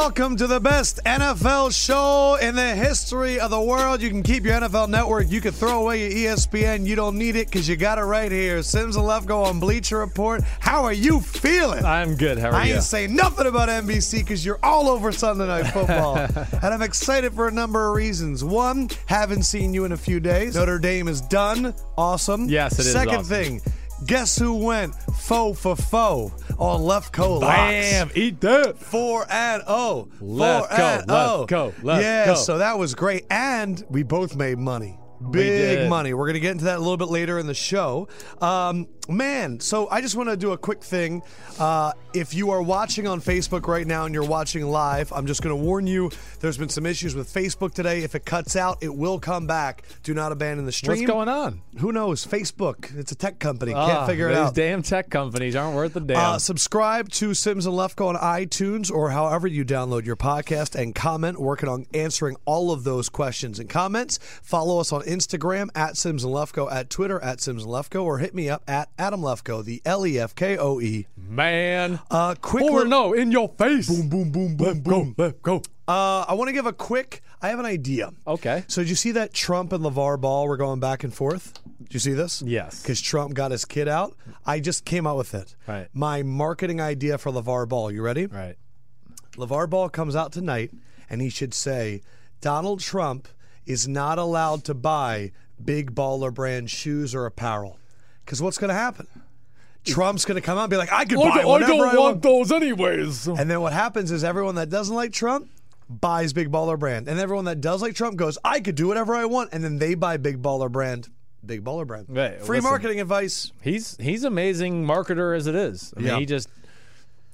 Welcome to the best NFL show in the history of the world. You can keep your NFL network. You can throw away your ESPN. You don't need it because you got it right here. Simms and Lefkoe on Bleacher Report. How are you feeling? I'm good. How are I you? ain't saying nothing about NBC because you're all over Sunday Night Football. and I'm excited for a number of reasons. One, haven't seen you in a few days. Notre Dame is done. Awesome. Yes, it is Second awesome. thing, guess who went foe for foe on Lefkoe Locks? Bam! Eat that. Four and oh. Left Four left oh. go, left yeah, go. so that was great. And we both made money. Big did. money. We're going to get into that a little bit later in the show. Um, man, so I just want to do a quick thing. Uh, if you are watching on Facebook right now and you're watching live, I'm just going to warn you there's been some issues with Facebook today. If it cuts out, it will come back. Do not abandon the stream. What's going on? Who knows? Facebook. It's a tech company. Ah, Can't figure it out. These damn tech companies aren't worth a damn. Uh, subscribe to Simms and Lefkoe on iTunes or however you download your podcast and comment. Working on answering all of those questions and comments. Follow us on Instagram at Simms and Lefkoe, at Twitter at Simms and Lefkoe, or hit me up at Adam Lefkoe, the L E F K O E. Man. Uh, quick. Li- no in your face. boom, boom, boom, boom, boom. go, left go. Uh, I want to give a quick. I have an idea. Okay. So did you see that Trump and LeVar Ball were going back and forth? Did you see this? Yes. Because Trump got his kid out. I just came out with it. Right. My marketing idea for LeVar Ball. You ready? Right. LeVar Ball comes out tonight and he should say Donald Trump is not allowed to buy big baller brand shoes or apparel. Because what's going to happen? Trump's going to come out and be like, I could buy I, whatever don't I want. want those anyways. And then what happens is everyone that doesn't like Trump buys Big Baller Brand. And everyone that does like Trump goes, I could do whatever I want. And then they buy Big Baller Brand. Big Baller Brand. Right, Free listen. marketing advice. He's he's amazing marketer as it is. I mean, Yeah. he just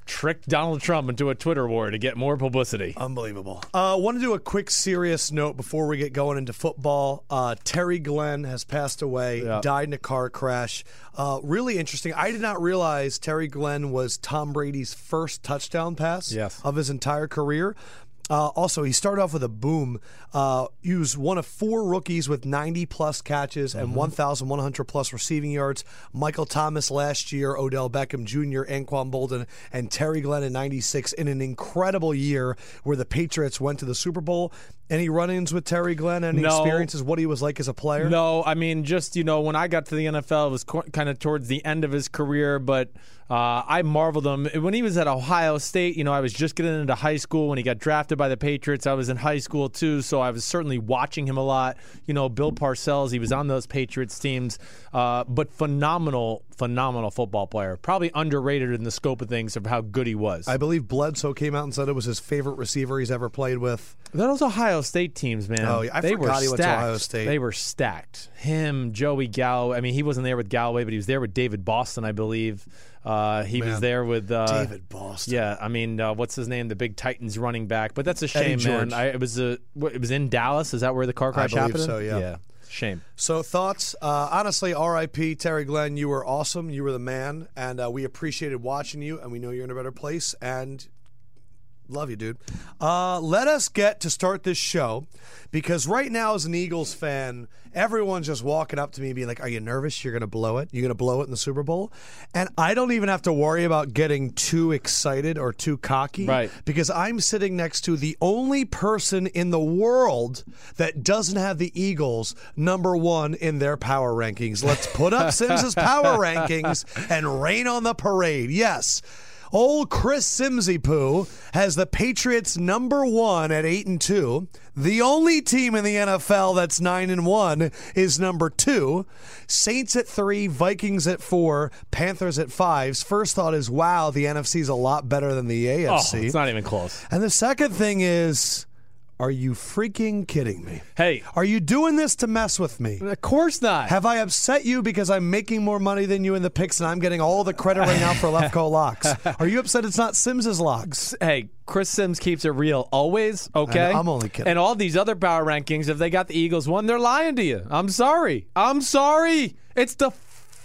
tricked Donald Trump into a Twitter war to get more publicity. Unbelievable. Uh, want to do a quick serious note before we get going into football. Uh, Terry Glenn has passed away, Yeah. died in a car crash. Uh, really interesting. I did not realize Terry Glenn was Tom Brady's first touchdown pass Yes. of his entire career. Uh, also, he started off with a boom. Uh, he was one of four rookies with 90 plus catches and 1,100 plus receiving yards. Michael Thomas last year, Odell Beckham Jr., Anquan Boldin, and Terry Glenn in 96 in an incredible year where the Patriots went to the Super Bowl. Any run ins with Terry Glenn? Any No. experiences? What he was like as a player? No, I mean, just, you know, when I got to the NFL, it was co- kind of towards the end of his career, but uh, I marveled him. When he was at Ohio State, you know, I was just getting into high school. When he got drafted by the Patriots, I was in high school too, so I was certainly watching him a lot. You know, Bill Parcells, he was on those Patriots teams, uh, but phenomenal, phenomenal football player. Probably underrated in the scope of things of how good he was. I believe Bledsoe came out and said it was his favorite receiver he's ever played with. Those Ohio State teams, man. Oh, yeah, I they forgot were he went to stacked. Ohio State. They were stacked. Him, Joey Galloway. I mean, he wasn't there with Galloway, but he was there with David Boston, I believe. Uh, he Man. was there with uh, David Boston. Yeah, I mean, uh, what's his name? The big Titans running back. But that's a shame, man. I, it was a, what, it was in Dallas. Is that where the car crash believe happened? so, yeah. Yeah. Shame. So thoughts? Uh, honestly, R.I.P. Terry Glenn. You were awesome. You were the man, and uh, we appreciated watching you. And we know you're in a better place. And love you, dude. Uh, let us get to start this show because right now, as an Eagles fan, everyone's just walking up to me, being like, "Are you nervous? You're gonna blow it. You're gonna blow it in the Super Bowl." And I don't even have to worry about getting too excited or too cocky, Right. because I'm sitting next to the only person in the world that doesn't have the Eagles number one in their power rankings. Let's put up Simms's power rankings and rain on the parade. Yes. Old Chris Simsy Poo has the Patriots number one at eight and two. The only team in the NFL that's nine and one is number two. Saints at three, Vikings at four, Panthers at five. First thought is, wow, the NFC's a lot better than the Oh, AFC. it's not even close. And the second thing is, are you freaking kidding me? Hey, Are you doing this to mess with me? of course not. Have I upset you because I'm making more money than you in the picks and I'm getting all the credit right now for Lefkoe locks? Are you upset it's not Simms's locks? hey, Chris Simms keeps it real always, okay? I'm only kidding. And all these other power rankings, if they got the Eagles one, they're lying to you. I'm sorry. I'm sorry. It's the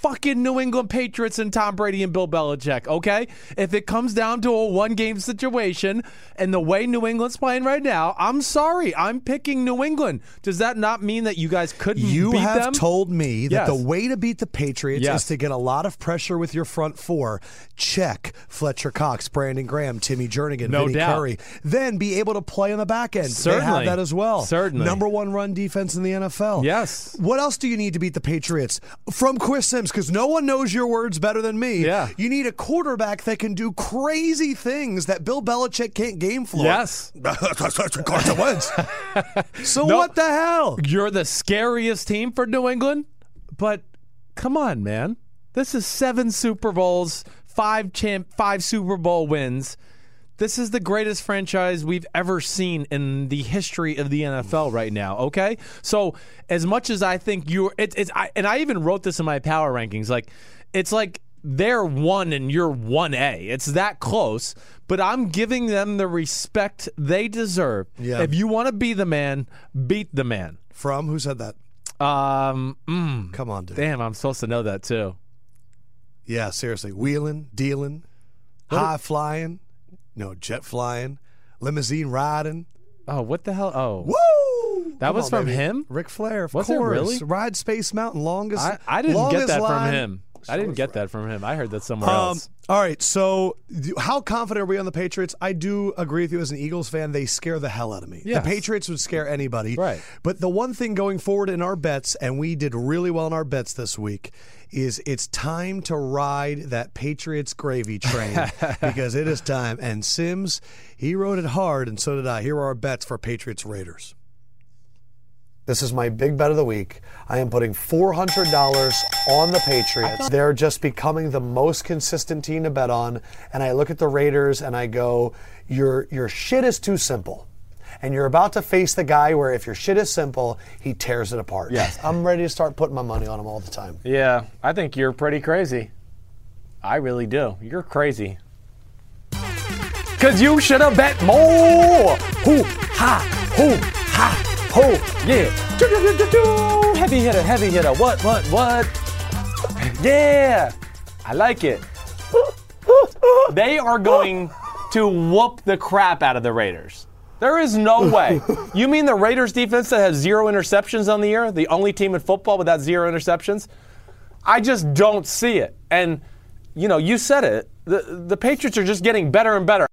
fucking New England Patriots and Tom Brady and Bill Belichick, okay? If it comes down to a one game situation and the way New England's playing right now, I'm sorry. I'm picking New England. Does that not mean that you guys couldn't You have them? told me that Yes. the way to beat the Patriots Yes. is to get a lot of pressure with your front four. Check Fletcher Cox, Brandon Graham, Timmy Jernigan, No Vinny doubt. Curry. Then be able to play on the back end. They have that as well. Certainly. Number one run defense in the NFL. Yes. What else do you need to beat the Patriots? From Chris Simms, because no one knows your words better than me. Yeah. You need a quarterback that can do crazy things that Bill Belichick can't game floor. Yes. Carson Wentz. so No. what the hell? You're the scariest team for New England, but come on, man. This is seven Super Bowls, five champ, five Super Bowl wins. This is the greatest franchise we've ever seen in the history of the NFL right now. Okay, so as much as I think you're, it, it's, I, and I even wrote this in my power rankings. Like, it's like they're one and you're one A. It's that close, but I'm giving them the respect they deserve. Yeah. If you want to be the man, beat the man. From who said that? Um, mm, Come on, dude. damn, I'm supposed to know that too. Yeah, seriously. Wheeling, dealing, high flying, no, jet flying, limousine riding. Oh, what the hell? Oh, Woo! That Come was on, from baby. him? Ric Flair, of Was it course. really? Ride Space Mountain, longest. I, I didn't get that line. from him. I didn't get that from him. I heard that somewhere Um, else. all right, so th- how confident are we on the Patriots? I do agree with you as an Eagles fan. They scare the hell out of me. Yes. The Patriots would scare anybody. Right. But the one thing going forward in our bets, and we did really well in our bets this week, is it's time to ride that Patriots gravy train because it is time. And Simms, he rode it hard, and so did I. Here are our bets for Patriots Raiders. This is my big bet of the week. I am putting $400 on the Patriots. They're just becoming the most consistent team to bet on. And I look at the Raiders and I go, your, your shit is too simple. And you're about to face the guy where if your shit is simple, he tears it apart. Yes. I'm ready to start putting my money on him all the time. Yeah, I think you're pretty crazy. I really do. You're crazy. Cause you should have bet more. Hoo ha hoo ha ho yeah. Do, do, do, do. Heavy hitter, heavy hitter. What what what? Yeah, I like it. They are going to whoop the crap out of the Raiders. There is no way. You mean the Raiders defense that has zero interceptions on the year, the only team in football without zero interceptions? I just don't see it. And you know, you said it. The the Patriots are just getting better and better.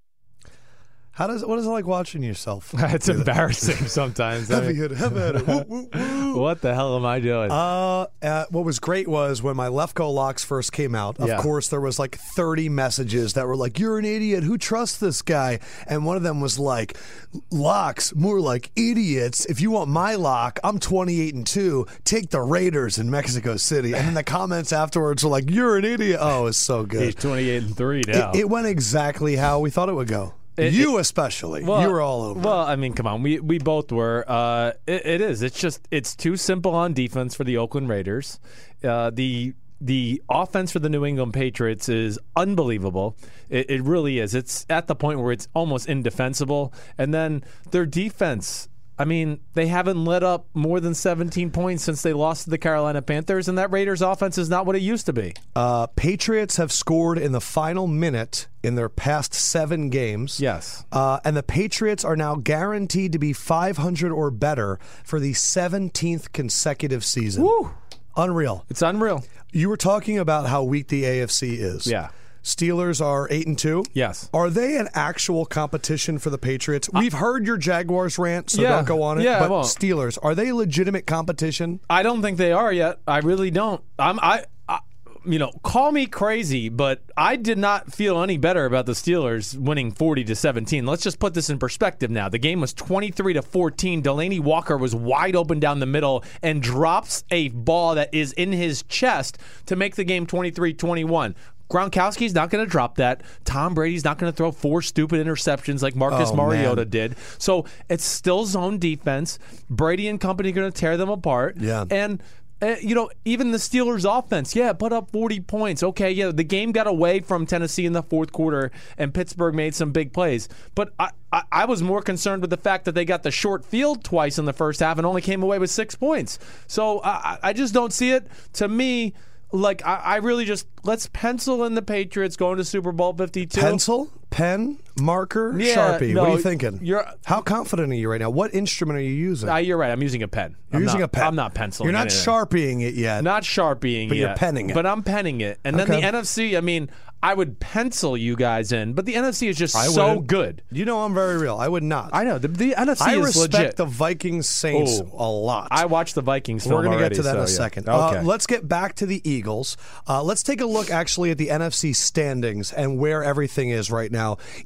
How does what is it like watching yourself? It's embarrassing sometimes. I Heavy mean, hitter, heavy hitter. Woo, woo, woo. what the hell am I doing? Uh, uh, what was great was when my Lefkoe locks first came out. Of Yeah. course, there was like 30 messages that were like, "You're an idiot. Who trusts this guy?" And one of them was like, "Locks more like idiots. If you want my lock, I'm 28 and two. Take the Raiders in Mexico City." And then the comments afterwards were like, "You're an idiot." Oh, it's so good. He's 28 and three now. It, it went exactly how we thought it would go. It- you especially. you were all over. Well, I mean, come on, we we both were. Uh, it, it is. It's just it's too simple on defense for the Oakland Raiders. Uh, the the offense for the New England Patriots is unbelievable. It, it really is. It's at the point where it's almost indefensible. And then their defense. I mean, they haven't let up more than 17 points since they lost to the Carolina Panthers, and that Raiders offense is not what it used to be. Uh, Patriots have scored in the final minute in their past seven games. Yes. Uh, and the Patriots are now guaranteed to be 500 or better for the 17th consecutive season. Woo. Unreal. It's unreal. You were talking about how weak the AFC is. Yeah. Steelers are 8 and 2. Yes. Are they an actual competition for the Patriots? We've heard your Jaguars rant, so Yeah. don't go on it. Yeah, but. Steelers, are they legitimate competition? I don't think they are yet. I really don't. I'm I, I you know, call me crazy, but I did not feel any better about the Steelers winning 40 to 17. Let's just put this in perspective now. The game was 23 to 14. Delanie Walker was wide open down the middle and drops a ball that is in his chest to make the game 23-21. Gronkowski's not going to drop that. Tom Brady's not going to throw four stupid interceptions like Marcus Oh, Mariota did. So it's still zone defense. Brady and company are going to tear them apart. Yeah. And uh, you know, even the Steelers' offense, yeah, put up 40 points. Okay, yeah, the game got away from Tennessee in the fourth quarter, and Pittsburgh made some big plays. But I, I, I was more concerned with the fact that they got the short field twice in the first half and only came away with six points. So I I just don't see it. To me, Like I, I really just let's pencil in the Patriots going to Super Bowl Fifty Two. Pencil, pen, marker, Yeah, sharpie. no, what are you thinking? you're- How confident are you right now? What instrument are you using? Uh, you're right. I'm using a pen. you're I'm using not, a pen. I'm not penciling. You're not anything. sharpieing it yet. Not sharpieing But you're penning it. But I'm penning it. And then the NFC, I mean, I would pencil you guys in, but the NFC is just I so wouldn't. good. You know I'm very real. I would not. I know. The, the NFC I is respect legit. the Vikings Saints Oh. a lot. I watched the Vikings We're going to get to that in so, a yeah. second. Okay. Uh, let's get back to the Eagles. Uh, let's take a look actually at the NFC standings and where everything is right now.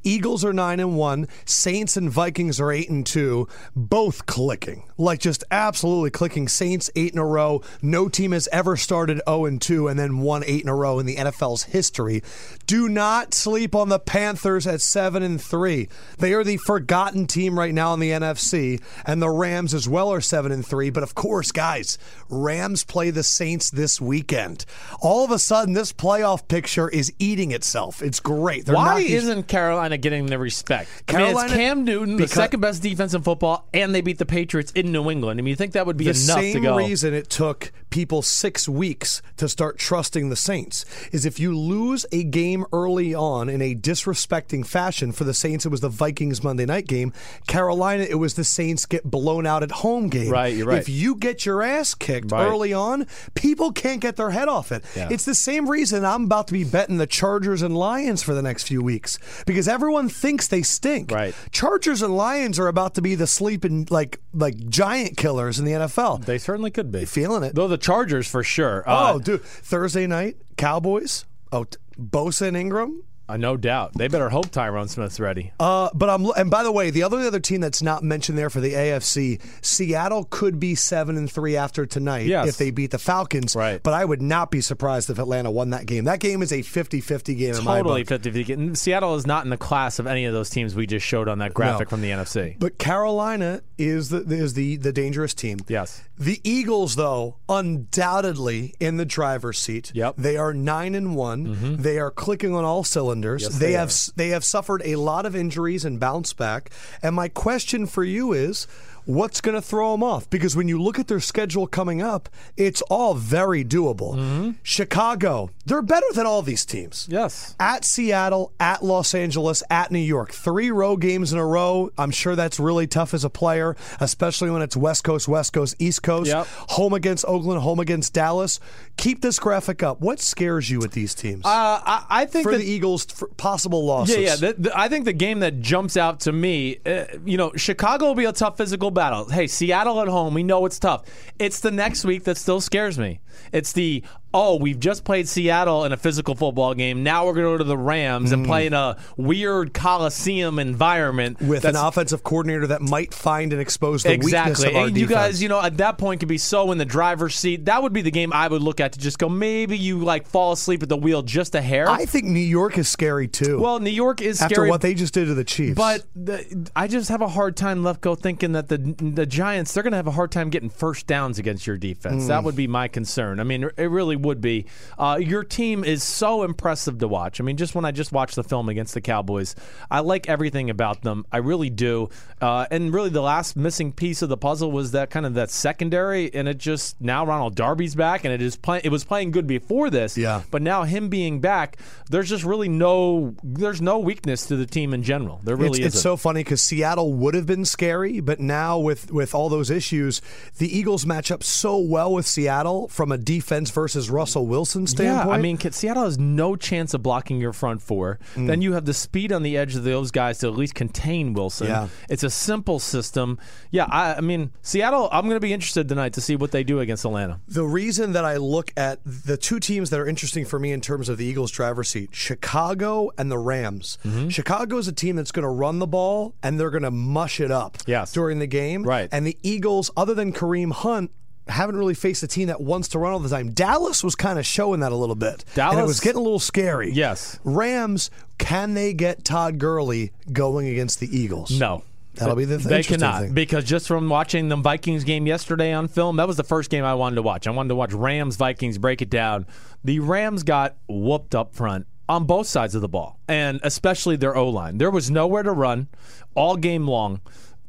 Eagles are nine and one. Saints and Vikings are eight and two. Both clicking, like just absolutely clicking. Saints eight in a row. No team has ever started zero and two and then won eight in a row in the NFL's history. Do not sleep on the Panthers at seven and three. They are the forgotten team right now in the NFC, and the Rams as well are seven and three. But of course, guys, Rams play the Saints this weekend. All of a sudden, this playoff picture is eating itself. It's great. They're Why knocking- Carolina getting the respect? I mean, Carolina- it's Cam Newton, the second best defense in football, and they beat the Patriots in New England. I mean, you think that would be the enough same to go? reason it took people six weeks to start trusting the Saints is if you lose a game early on in a disrespecting fashion. For the Saints, it was the Vikings Monday night game. Carolina, it was the Saints get blown out at home game. Right, you're right. If you get your ass kicked Right. early on, people can't get their head off it. Yeah. It's the same reason I'm about to be betting the Chargers and Lions for the next few weeks because everyone thinks they stink. Right. Chargers and Lions are about to be the sleeping like like giant killers in the NFL. They certainly could be. Feeling it. Though the Chargers for sure. Oh, Uh, dude. Thursday night, Cowboys. Oh, t- Bosa and Ingram. Uh, no doubt. They better hope Tyron Smith's ready. Uh, but I'm and by the way, the other the other team that's not mentioned there for the AFC, Seattle could be seven and three after tonight Yes. if they beat the Falcons. Right. But I would not be surprised if Atlanta won that game. That game is a 50-50 game in my Totally book. 50 50. And Seattle is not in the class of any of those teams we just showed on that graphic No. from the NFC. But Carolina is the is the the dangerous team. Yes. The Eagles, though, undoubtedly in the driver's seat. Yep. They are nine and one. They are clicking on all cylinders. Yes, they, they have they have suffered a lot of injuries and bounced back. And my question for you is. What's going to throw them off? Because when you look at their schedule coming up, it's all very doable. Mm-hmm. Chicago, they're better than all these teams Yes. at Seattle, at Los Angeles, at New York. Three row games in a row. I'm sure that's really tough as a player, especially when it's West Coast, West Coast, East Coast. Yep. Home against Oakland, home against Dallas. Keep this graphic up. What scares you with these teams? Uh, I, I think for that the Eagles, for possible losses. Yeah, yeah. The, the, I think the game that jumps out to me, uh, you know, Chicago will be a tough physical battle. Hey, Seattle at home, we know it's tough. It's the next week that still scares me. It's the oh, we've just played Seattle in a physical football game. Now we're going to go to the Rams and play in a weird Coliseum environment with an offensive coordinator that might find and expose the weakness Exactly. of our And you defense. guys, you know, at that point could be so in the driver's seat. That would be the game I would look at to just go, maybe you like fall asleep at the wheel just a hair. I think New York is scary too. well, New York is after scary. what they just did to the Chiefs, But the, I just have a hard time left go thinking that the the Giants they're going to have a hard time getting first downs against your defense. Hmm. That would be my concern. I mean, it really would be. Uh, your team is so impressive to watch. I mean, just when I just watched the film against the Cowboys, I like everything about them. I really do. Uh, and really, the last missing piece of the puzzle was that kind of that secondary, and it just now Ronald Darby's back, and it is play, it was playing good before this. Yeah. But now him being back, there's just really no there's no weakness to the team in general. There really isn't. it's so funny because Seattle would have been scary, but now with with all those issues, the Eagles match up so well with Seattle from a defense versus Russell Wilson standpoint. Yeah, I mean, Seattle has no chance of blocking your front four. Mm. Then you have the speed on the edge of those guys to at least contain Wilson. Yeah. It's a simple system. Yeah, I, I mean, Seattle, I'm going to be interested tonight to see what they do against Atlanta. the reason that I look at the two teams that are interesting for me in terms of the Eagles driver's seat, Chicago and the Rams. Mm-hmm. Chicago is a team that's going to run the ball and they're going to mush it up Yes. during the game. Right. And the Eagles, other than Kareem Hunt, haven't really faced a team that wants to run all the time. Dallas was kind of showing that a little bit. and it was getting a little scary. Yes. Rams, can they get Todd Gurley going against the Eagles? No. That'll be the th- They cannot thing. because just from watching the Vikings game yesterday on film, that was the first game I wanted to watch. I wanted to watch Rams Vikings break it down. The Rams got whooped up front on both sides of the ball, and especially their O line. There was nowhere to run all game long.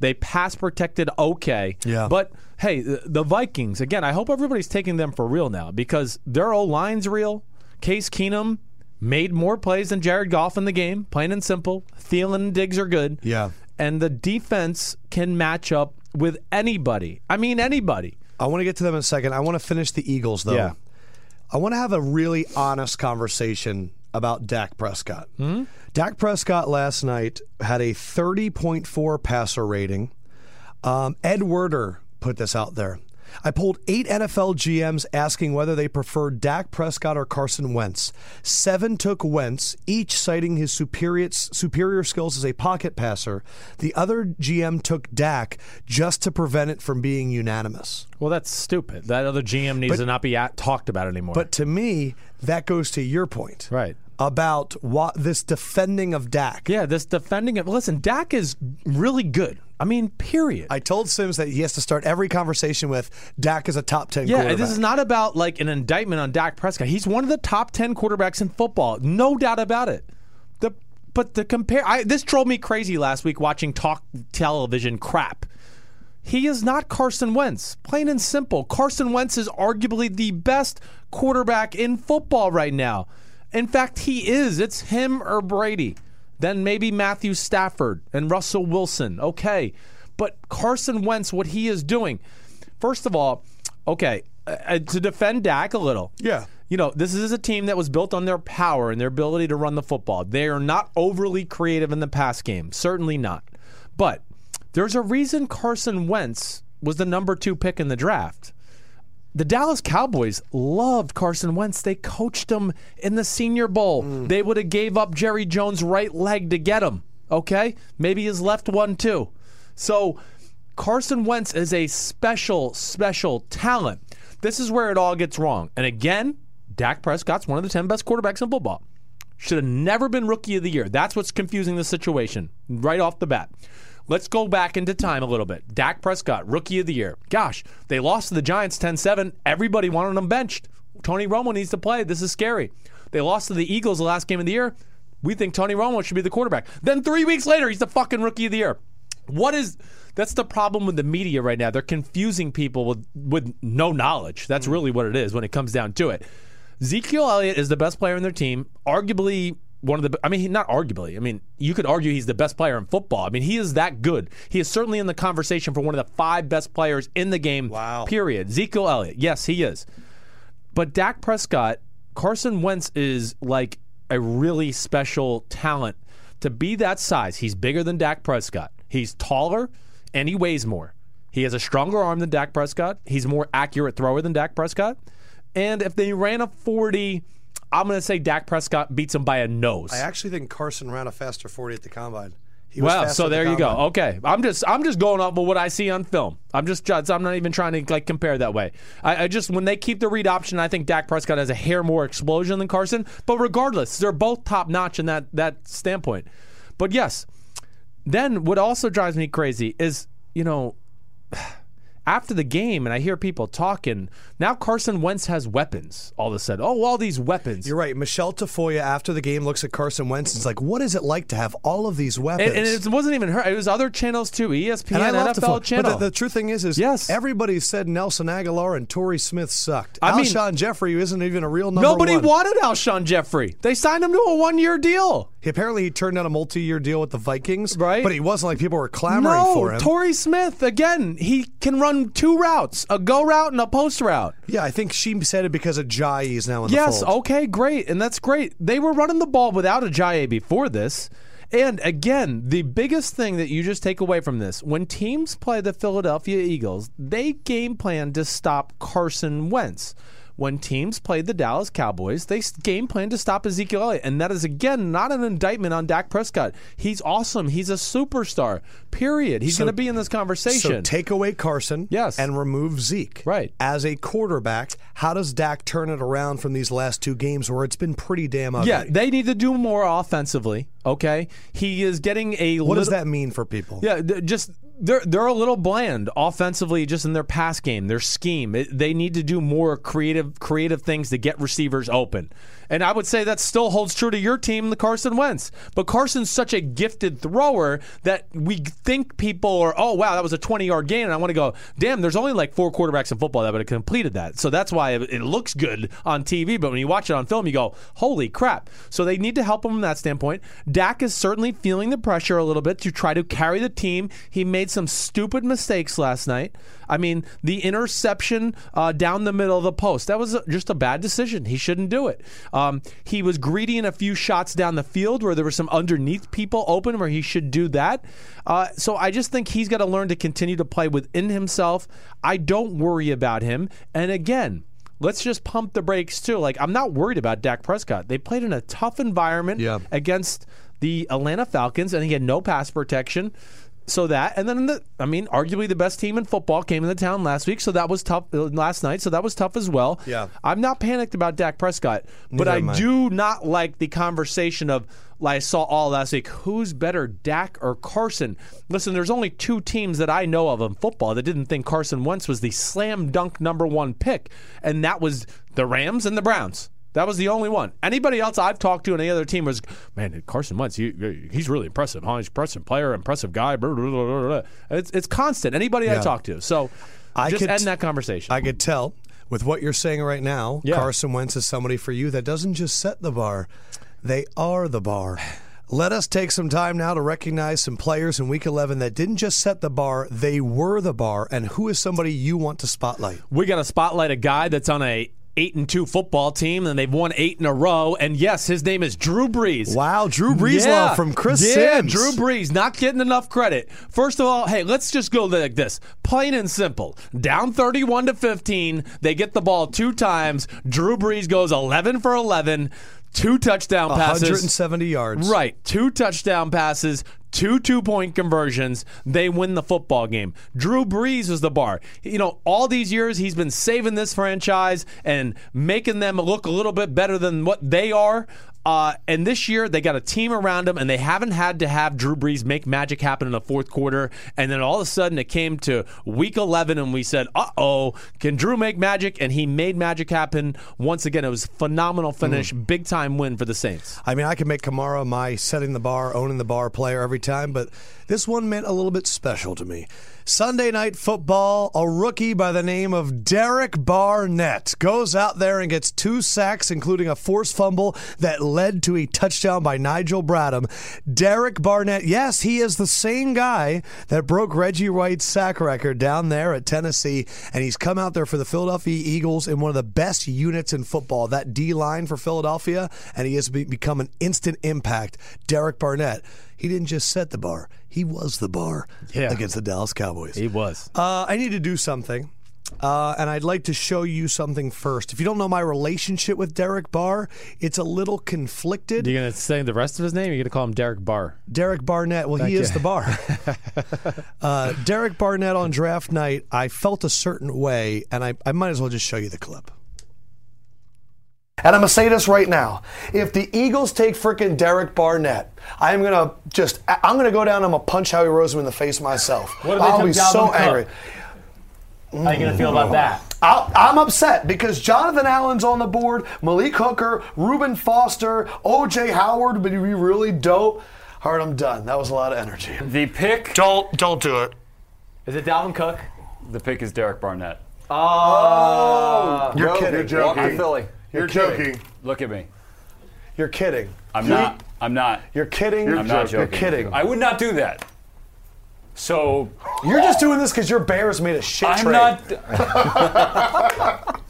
They pass protected okay. Yeah. But hey, the, Vikings, again, I hope everybody's taking them for real now because their O line's real. Case Keenum made more plays than Jared Goff in the game, plain and simple. Thielen and Diggs are good. Yeah. And the defense can match up with anybody. I mean, anybody. I want to get to them in a second. I want to finish the Eagles, though. Yeah. I want to have a really honest conversation about Dak Prescott. Dak Prescott last night had a 30.4 passer rating. Um, Ed Werder put this out there. I pulled eight NFL GMs asking whether they preferred Dak Prescott or Carson Wentz. Seven took Wentz, each citing his superior, superior skills as a pocket passer. The other GM took Dak just to prevent it from being unanimous. Well, that's stupid. That other GM needs to not be at, talked about anymore. But to me, that goes to your point. Right. About what this defending of Dak. yeah, this defending of Listen, Dak is really good. I mean, period. I told Sims that he has to start every conversation with Dak is a top 10 yeah, this is not about like an indictment on Dak Prescott. He's one of the top ten quarterbacks in football, no doubt about it. The but the compare, I, this drove me crazy last week watching talk television crap. He is not Carson Wentz. Plain and simple. Carson Wentz is arguably the best quarterback in football right now. In fact, he is. It's him or Brady. Then maybe Matthew Stafford and Russell Wilson. Okay. But Carson Wentz, what he is doing, first of all, okay, uh, to defend Dak a little. Yeah. You know, this is a team that was built on their power and their ability to run the football. They are not overly creative in the pass game. Certainly not. But there's a reason Carson Wentz was the number two pick in the draft. The Dallas Cowboys loved Carson Wentz. They coached him in the Senior Bowl. Mm. They would have gave up Jerry Jones' right leg to get him. Okay, maybe his left one too. So Carson Wentz is a special, special talent. This is where it all gets wrong. And again, Dak Prescott's one of the ten best quarterbacks in football. Should have never been rookie of the year. That's what's confusing the situation right off the bat. Let's go back into time a little bit. Dak Prescott, rookie of the year. Gosh, they lost to the Giants 10 7. Everybody wanted him benched. Tony Romo needs to play. This is scary. They lost to the Eagles the last game of the year. We think Tony Romo should be the quarterback. Then three weeks later, he's the fucking rookie of the year. What is that's the problem with the media right now. They're confusing people with with no knowledge. That's mm. really what it is when it comes down to it. Ezekiel Elliott is the best player in their team, arguably one of the. I mean, he, not arguably. I mean, you could argue he's the best player in football. I mean, he is that good. He is certainly in the conversation for one of the five best players in the game. Wow. Period. Ezekiel Elliott. Yes, he is. But Dak Prescott, Carson Wentz is like a really special talent to be that size. He's bigger than Dak Prescott. He's taller and he weighs more. He has a stronger arm than Dak Prescott. He's a more accurate thrower than Dak Prescott. And if they ran a 40, I'm going to say Dak Prescott beats him by a nose. I actually think Carson ran a faster 40 at the combine. He was Well, so at the there you go. Okay, I'm just I'm just going off of what I see on film. I'm just I'm not even trying to like compare that way. I, I just when they keep the read option, I think Dak Prescott has a hair more explosion than Carson. But regardless, they're both top notch in that that standpoint. But yes, then what also drives me crazy is you know. After the game, and I hear people talking, now Carson Wentz has weapons all of a sudden. Oh, all these weapons. You're right. Michelle Tafoya, after the game, looks at Carson Wentz and is like, what is it like to have all of these weapons? and, and it wasn't even her. It was other channels too. ESPN, NFL Tafoya. channel. But the, the true thing is, is Yes. everybody said Nelson Agholor and Torrey Smith sucked. I mean- Alshon Jeffery isn't even a real number Nobody one. wanted Alshon Jeffery. They signed him to a one-year deal. He, apparently, he turned down a multi-year deal with the Vikings, Right. But he wasn't like people were clamoring no, for him. Torrey Smith again. He can run two routes: a go route and a post route. yeah, I think she said it because Ajayi is now in Yes, the fold. okay, great, and that's great. They were running the ball without Ajayi before this. And again, the biggest thing that you just take away from this when teams play the Philadelphia Eagles, they game plan to stop Carson Wentz. When teams played the Dallas Cowboys, they game plan to stop Ezekiel Elliott. And that is, again, not an indictment on Dak Prescott. He's awesome. He's a superstar, period. He's going to be in this conversation. So take away Carson Yes. and remove Zeke. Right. As a quarterback, how does Dak turn it around from these last two games where it's been pretty damn ugly? yeah, they need to do more offensively. Okay, he is getting a. What does that mean for people? Yeah, th- just they're they're a little bland offensively, just in their pass game, their scheme. It, they need to do more creative creative things to get receivers open. And I would say that still holds true to your team, the Carson Wentz. But Carson's such a gifted thrower that we think people are, oh, wow, that was a 20 yard gain. And I want to go, damn, there's only like four quarterbacks in football that would have completed that. So that's why it looks good on TV. But when you watch it on film, you go, holy crap. So they need to help him from that standpoint. Dak is certainly feeling the pressure a little bit to try to carry the team. He made some stupid mistakes last night. I mean, the interception uh, down the middle of the post, that was just a bad decision. He shouldn't do it. Um, he was greedy in a few shots down the field where there were some underneath people open where he should do that. Uh, so I just think he's got to learn to continue to play within himself. I don't worry about him. And again, let's just pump the brakes too. Like I'm not worried about Dak Prescott. They played in a tough environment Yeah. against the Atlanta Falcons, and he had no pass protection. So that, and then the, I mean, arguably the best team in football came into town last week, so that was tough uh, last night. So that was tough as well. Yeah. I'm not panicked about Dak Prescott, but Neither I am do not like the conversation of like I saw all last week. Who's better, Dak or Carson? Listen, there's only two teams that I know of in football that didn't think Carson Wentz was the slam dunk number one pick, and that was the Rams and the Browns. That was the only one. Anybody else I've talked to, on any other team was, man, Carson Wentz, he, he's really impressive. Huh? He's impressive player, impressive guy. Blah, blah, blah. It's, it's constant. Anybody I Yeah. talk to. So I just could- end that conversation. I could tell with what you're saying right now, Yeah. Carson Wentz is somebody for you that doesn't just set the bar, they are the bar. Let us take some time now to recognize some players in Week 11 that didn't just set the bar, they were the bar. And who is somebody you want to spotlight? we got to spotlight a guy that's on a eight and two football team, and they've won eight in a row. And yes, his name is Drew Brees. Wow, Drew Brees Yeah. love from Chris yeah, Simms. Drew Brees not getting enough credit. First of all, hey, let's just go like this, plain and simple. Down thirty-one to fifteen, they get the ball two times. Drew Brees goes eleven for eleven, two touchdown passes. 170 yards. Right. Two touchdown passes, two two point conversions. They win the football game. Drew Brees is the bar. You know, all these years he's been saving this franchise and making them look a little bit better than what they are. Uh, and this year they got a team around him, and they haven't had to have Drew Brees make magic happen in the fourth quarter. And then all of a sudden it came to week 11, and we said, "Uh oh, can Drew make magic?" And he made magic happen once again. It was a phenomenal finish, big time win for the Saints. I mean, I can make Kamara my setting the bar, owning the bar player every time, but this one meant a little bit special to me. Sunday night football, a rookie by the name of Derek Barnett goes out there and gets two sacks, including a forced fumble that led to a touchdown by Nigel Bradham. Derek Barnett, yes, he is the same guy that broke Reggie White's sack record down there at Tennessee, and he's come out there for the Philadelphia Eagles in one of the best units in football, that D line for Philadelphia, and he has become an instant impact. Derek Barnett, he didn't just set the bar, he was the bar Yeah. against the Dallas Cowboys. He was. Uh, I need to do something. Uh, and I'd like to show you something first. If you don't know my relationship with Derek Barr, it's a little conflicted. You gonna say the rest of his name? You're gonna call him Derek Barr. Derek Barnett, well, he Thank is the bar. uh, Derek Barnett on draft night, I felt a certain way, and I, I might as well just show you the clip. And I'm going to say this right now. If the Eagles take frickin' Derek Barnett, I'm going to just, I'm going to go down and I'm going to punch Howie Roseman in the face myself. What if they I'll took be Dalvin so Cook? angry. How you gonna feel about that? I'll, I'm upset because Jonathan Allen's on the board, Malik Hooker, Reuben Foster, OJ Howard would be really dope. All right, I'm done. That was a lot of energy. The pick. Don't don't do it. Is it Dalvin Cook? The pick is Derek Barnett. Oh, You're No, kidding. you're walk to joking. Philly. You're kidding. joking. Look at me. You're kidding. I'm not. I'm not. You're kidding. I'm not joking. You're kidding. I would not do that. So You're just doing this because your Bears made a shit I'm trade. not.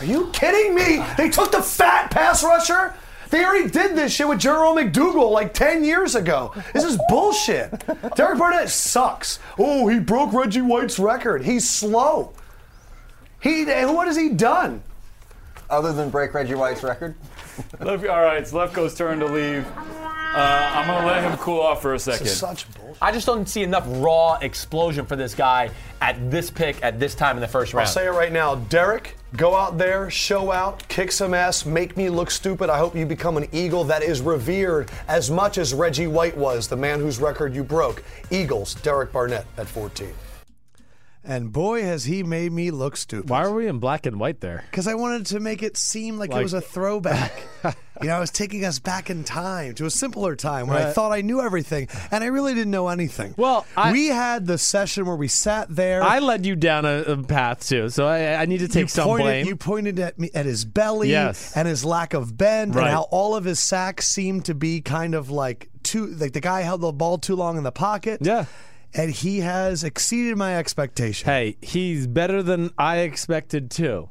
Are you kidding me? They took the fat pass rusher. They already did this shit with Jerome McDougle like 10 years ago. This is bullshit. Derek Barnett sucks. Oh, he broke Reggie White's record. He's slow. He, what has he done? Other than break Reggie White's record? Lef- all right, it's Lefkoe's turn to leave. Uh, I'm gonna let him cool off for a second. Such bullshit. I just don't see enough raw explosion for this guy at this pick at this time in the first round. I'll say it right now. Derek, go out there, show out, kick some ass, make me look stupid. I hope you become an Eagle that is revered as much as Reggie White was, the man whose record you broke. Eagles, Derek Barnett at 14. And boy, has he made me look stupid. Why are we in black and white there? Because I wanted to make it seem like, it was a throwback. you know, I was taking us back in time to a simpler time when I thought I knew everything, and I really didn't know anything. Well, I- we had the session where we sat there. I led you down a, a path too, so I, I need to take you some pointed, blame. You pointed at me at his belly Yes. and his lack of bend Right. and how all of his sacks seemed to be kind of like too like the guy held the ball too long in the pocket. Yeah. And he has exceeded my expectation. Hey, he's better than I expected too.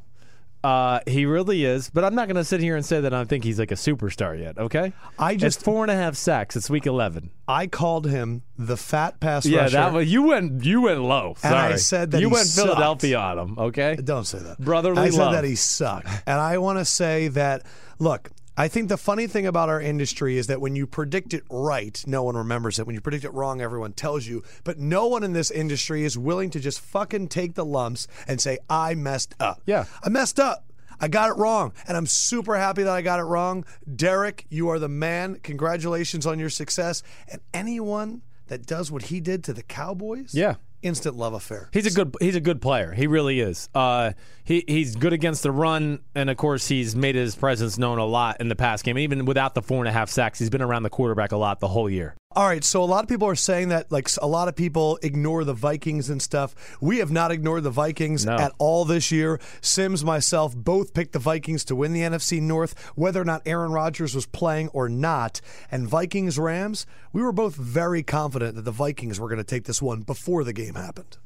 Uh, he really is, but I'm not going to sit here and say that I think he's like a superstar yet. Okay, I just- it's four and a half sacks. It's week eleven. I called him the fat pass Yeah, rusher. that was you went you went low. And I said that you went sucked. Philadelphia on him. Okay, Don't say that. Brotherly I said that he sucked. And I want to say that, look, I think the funny thing about our industry is that when you predict it right, no one remembers it. When you predict it wrong, everyone tells you. But no one in this industry is willing to just fucking take the lumps and say, I messed up. Yeah. I messed up. I got it wrong. And I'm super happy that I got it wrong. Derek, you are the man. Congratulations on your success. And anyone that does what he did to the Cowboys, Yeah. Instant love affair. He's a good he's a good player. He really is. Uh, he he's good against the run, and of course he's made his presence known a lot in the past game. Even without the four and a half sacks, he's been around the quarterback a lot the whole year. All right, so a lot of people are saying that like a lot of people ignore the Vikings and stuff. We have not ignored the Vikings No. at all this year. Simms, myself, both picked the Vikings to win the NFC North, whether or not Aaron Rodgers was playing or not. And Vikings Rams, we were both very confident that the Vikings were going to take this one before the game happened.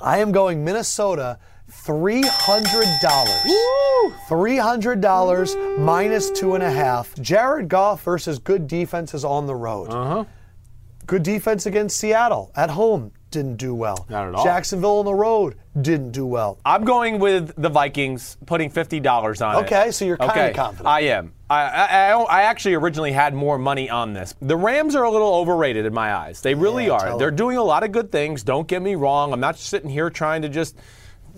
I am going Minnesota three hundred dollars. Three hundred dollars minus two and a half. Jared Goff versus good defenses on the road. Uh huh. Good defense against Seattle at home didn't do well. Not at all. Jacksonville on the road didn't do well. I'm going with the Vikings, putting fifty dollars on it. Okay, so you're kinda confident. I am. I, I, I, I actually originally had more money on this. The Rams are a little overrated in my eyes. They really Yeah, are. They're them. doing a lot of good things. Don't get me wrong. I'm not sitting here trying to just,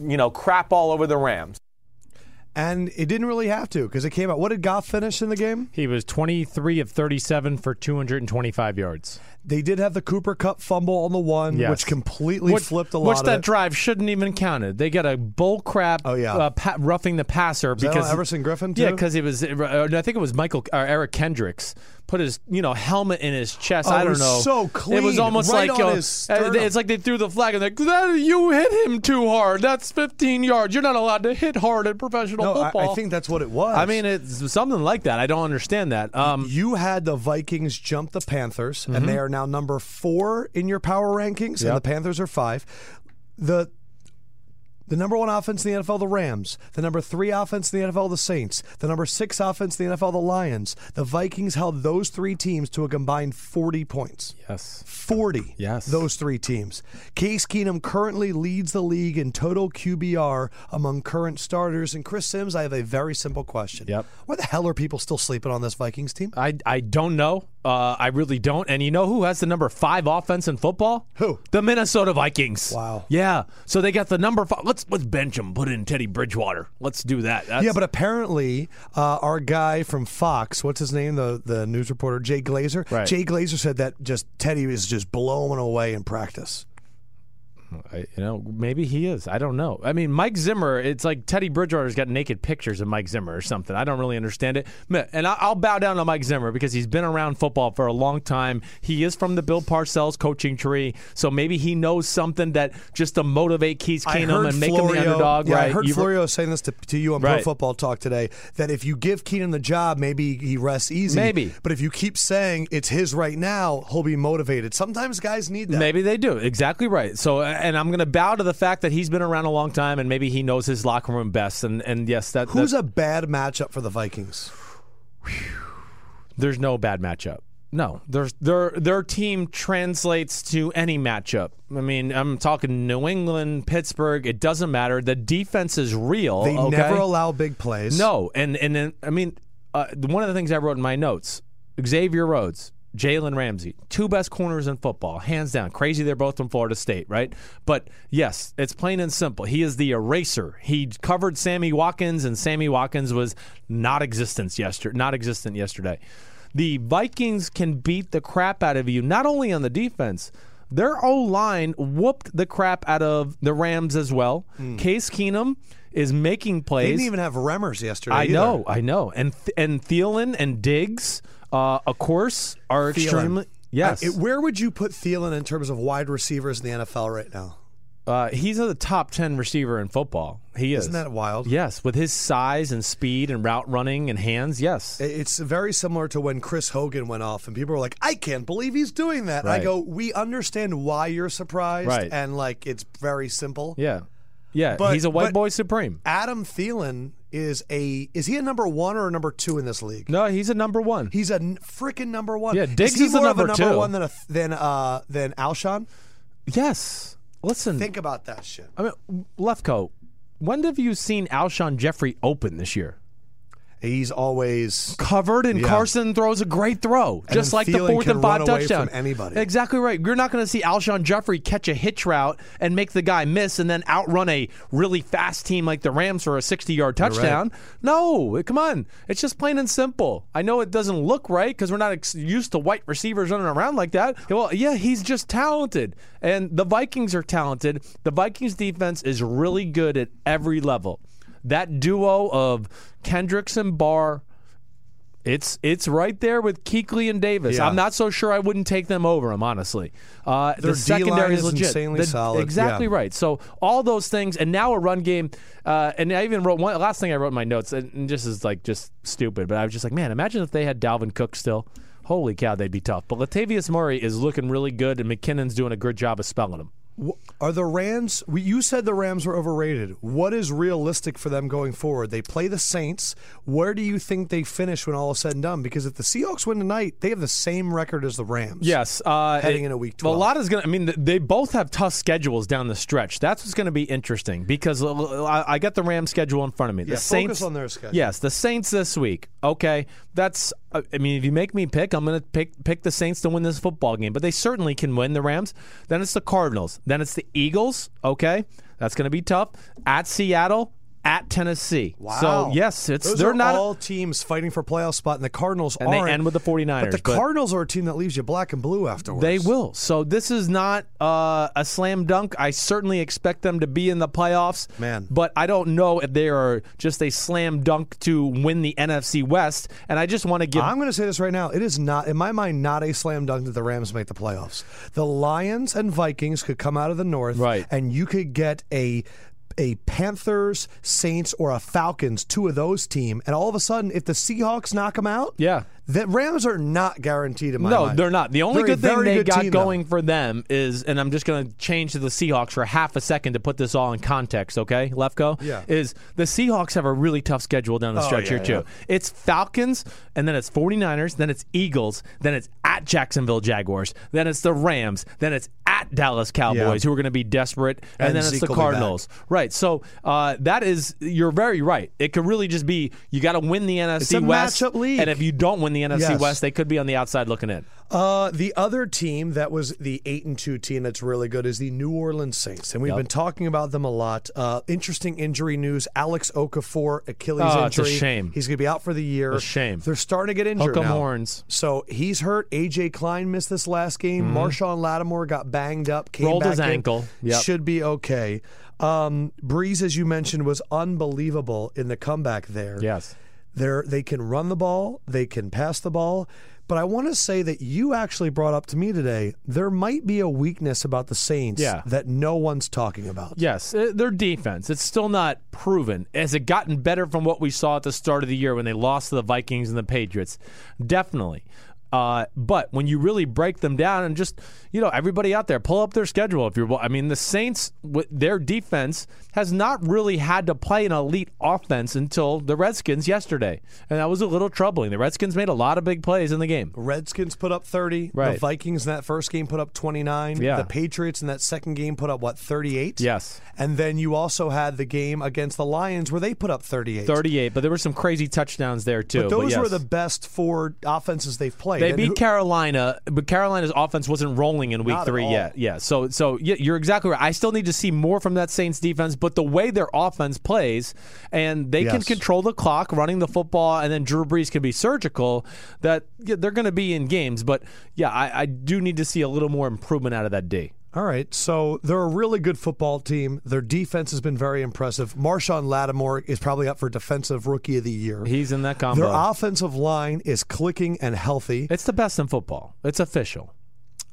you know, crap all over the Rams. And it didn't really have to because it came out. What did Goff finish in the game? He was 23 of 37 for 225 yards. They did have the Cooper Kupp fumble on the one, Yes. which completely Which- flipped a lot Which of that it. drive shouldn't even counted. They got a bull crap. Oh, yeah. uh, pa- roughing the passer that on because Everson Griffen, Yeah, because it was. Uh, I think it was Michael or Eric Kendricks put his you know helmet in his chest. Oh, I don't know. so clean. It was almost right like uh, sternum. it's like they threw the flag and like that, you hit him too hard. That's 15 yards. You're not allowed to hit hard in professional no, football. I think that's what it was. I mean, it's something like that. I don't understand that. Um, you had the Vikings jump the Panthers, and Mm-hmm. they are now number four in your power rankings, and the Panthers are five. The the number one offense in the NFL, the Rams. The number three offense in the NFL, the Saints. The number six offense in the NFL, the Lions. The Vikings held those three teams to a combined 40 points. yes. 40. Yes. Those three teams. Case Keenum currently leads the league in total QBR among current starters. And Chris Simms, I have a very simple question. Yep. Why the hell are people still sleeping on this Vikings team? I, I don't know. Uh, I really don't. And you know who has the number five offense in football? Who? The Minnesota Vikings. Wow. Yeah. So they got the number five. Let's let's bench him. Put in Teddy Bridgewater. Let's do that. That's, Yeah, but apparently, uh, our guy from Fox, what's his name, the the news reporter, Jay Glazer. Right. Jay Glazer said that just Teddy is just blowing away in practice. I, you know, maybe he is. I don't know. I mean, Mike Zimmer. It's like Teddy Bridgewater's got naked pictures of Mike Zimmer or something. I don't really understand it. And I'll bow down to Mike Zimmer because he's been around football for a long time. He is from the Bill Parcells coaching tree, so maybe he knows something that just to motivate Keith I Keenum heard and make him the Florio- underdog. Yeah, right? I heard You've- Florio saying this to, to you on Pro Football Talk today that if you give Keenum the job, maybe he rests easy. Maybe. But if you keep saying it's his right now, he'll be motivated. Sometimes guys need that. Maybe they do. Exactly right. So, and I'm going to bow to the fact that he's been around a long time and maybe he knows his locker room best. And and yes, that Who's that, a bad matchup for the Vikings? there's no bad matchup. No, there's their their team translates to any matchup. I mean, I'm talking New England, Pittsburgh. It doesn't matter. The defense is real. They okay? never allow big plays. No, and and then I mean, uh, one of the things I wrote in my notes: Xavier Rhodes, Jalen Ramsey, two best corners in football, hands down. Crazy, they're both from Florida State, right? But yes, it's plain and simple. He is the eraser. He covered Sammy Watkins, and Sammy Watkins was not existence yesterday, not existent yesterday. The Vikings can beat the crap out of you, not only on the defense. Their O line whooped the crap out of the Rams as well. Hmm. Case Keenum is making plays. They didn't even have Remmers yesterday. I either. know, I know, and and Thielen and Diggs, uh, of course, are Thielen. extremely. Yes, Uh, it- where would you put Thielen in terms of wide receivers in the NFL right now? uh, he's a top ten receiver in football. He is. Isn't that wild? Yes, with his size and speed and route running and hands. Yes. It's very similar to when Chris Hogan went off, and people were like, "I can't believe he's doing that." And I go, "We understand why you're surprised, Right. and like it's very simple." yeah. Yeah. But- he's a white but- boy supreme. Adam Thielen is a is he a number one or a number two in this league? No, he's a number one. He's a freaking number one. Yeah, Diggs is, he is more of a number number two. one than a, than uh than Alshon? yes. Listen, Think about that shit. I mean, Lefkoe, when have you seen Alshon Jeffery open this year? He's always covered, and Yeah. Carson throws a great throw, And just like the fourth and five touchdown. from anybody. Exactly right. You're not going to see Alshon Jeffery catch a hitch route and make the guy miss, and then outrun a really fast team like the Rams for a 60 yard touchdown. No, come on. It's just plain and simple. I know it doesn't look right because we're not ex- used to white receivers running around like that. Well, yeah, he's just talented, and the Vikings are talented. The Vikings defense is really good at every level. That duo of Kendricks and Barr. It's it's right there with Kuechly and Davis. Yeah. I'm not so sure I wouldn't take them over them, honestly. Uh, Their the secondary is is legit. insanely The- solid. Exactly Yeah. right. So all those things, and now a run game. Uh, and I even wrote one last thing I wrote in my notes, and and this is like just stupid, but I was just like, man, imagine if they had Dalvin Cook still. Holy cow, they'd be tough. But Latavius Murray is looking really good, and McKinnon's doing a good job of spelling him. Are the Rams? You said the Rams were overrated. What is realistic for them going forward? They play the Saints. Where do you think they finish when all is said and done? Because if the Seahawks win tonight, they have the same record as the Rams. Yes, uh, Heading it- into week well, 12. A lot is going to. I mean, they both have tough schedules down the stretch. That's what's going to be interesting because uh, I, I got the Rams schedule in front of me. The Yeah, Saints focus on their schedule. Yes, the Saints this week. Okay, that's. I mean, if you make me pick, I'm going to pick pick the Saints to win this football game. But they certainly can win the Rams. Then it's the Cardinals. Then it's the Eagles. Okay, that's going to be tough. At Seattle. At Tennessee. Wow. So yes, it's Those they're not. all teams fighting for playoff spot, and the Cardinals And they end with the 49ers, But the but- Cardinals are a team that leaves you black and blue afterwards. They will. So this is not uh, a slam dunk. I certainly expect them to be in the playoffs. Man. But I don't know if they are just a slam dunk to win the NFC West. And I just want to give. I'm going to say this right now. It is not, in my mind, not a slam dunk that the Rams make the playoffs. The Lions and Vikings could come out of the North, Right. And you could get a a Panthers, Saints, or a Falcons, two of those team, and all of a sudden, if the Seahawks knock them out, Yeah. The Rams are not guaranteed in my no, mind. they're not. The only They're good thing they good got team, though. going for them is, and I'm just going to change to the Seahawks for half a second to put this all in context, okay, Lefkoe? Yeah. Is the Seahawks have a really tough schedule down the Oh, stretch yeah, here, too. It's Falcons, and then it's 49ers, then it's Eagles, then it's at Jacksonville Jaguars, then it's the Rams, then it's at Dallas Cowboys, Yeah. who are going to be desperate, and, And then it's the back. Cardinals. Right. So uh, that is, you're very right. It could really just be you got to win the NFC West. And if you don't win the NFC Yes. West, they could be on the outside looking in. Uh, the other team that was the eight and two team that's really good is the New Orleans Saints, and we've Yep. been talking about them a lot. Uh, interesting injury news: Alex Okafor Achilles Oh, it's a injury. shame. He's going to be out for the year. A shame. They're starting to get injured Hook now. horns. So he's hurt. AJ Klein missed this last game. Marshon Lattimore got banged up. Came Mm-hmm. Rolled back his in. ankle. Yep. Should be okay. Um, Brees, as you mentioned, was unbelievable in the comeback there. Yes. They're, they can run the ball, they can pass the ball. But I want to say that you actually brought up to me today there might be a weakness about the Saints Yeah. that no one's talking about. Yes, uh, their defense. It's still not proven. Has it gotten better from what we saw at the start of the year when they lost to the Vikings and the Patriots? Definitely. Uh, but when you really break them down and just you know everybody out there pull up their schedule if you're I mean the Saints their defense has not really had to play an elite offense until the Redskins yesterday and that was a little troubling the Redskins made a lot of big plays in the game The Redskins put up 30. The Right. Vikings in that first game put up 29. Yeah. The Patriots in that second game put up, what, 38? Yes. And then you also had the game against the Lions where they put up 38. 38 but there were some crazy touchdowns there too But those yes. were the best four offenses they've played. They and beat who- Carolina, but Carolina's offense wasn't rolling in week three yet. Yeah, so so yeah, you're exactly right. I still need to see more from that Saints defense, but the way their offense plays, and they can control the clock, running the football, and then Drew Brees can be surgical. That yeah, they're going to be in games, but yeah, I, I do need to see a little more improvement out of that D. All right, so they're a really good football team. Their defense has been very impressive. Marshon Lattimore is probably up for Defensive Rookie of the Year. He's in that combo. Their offensive line is clicking and healthy. it's the best in football. It's official.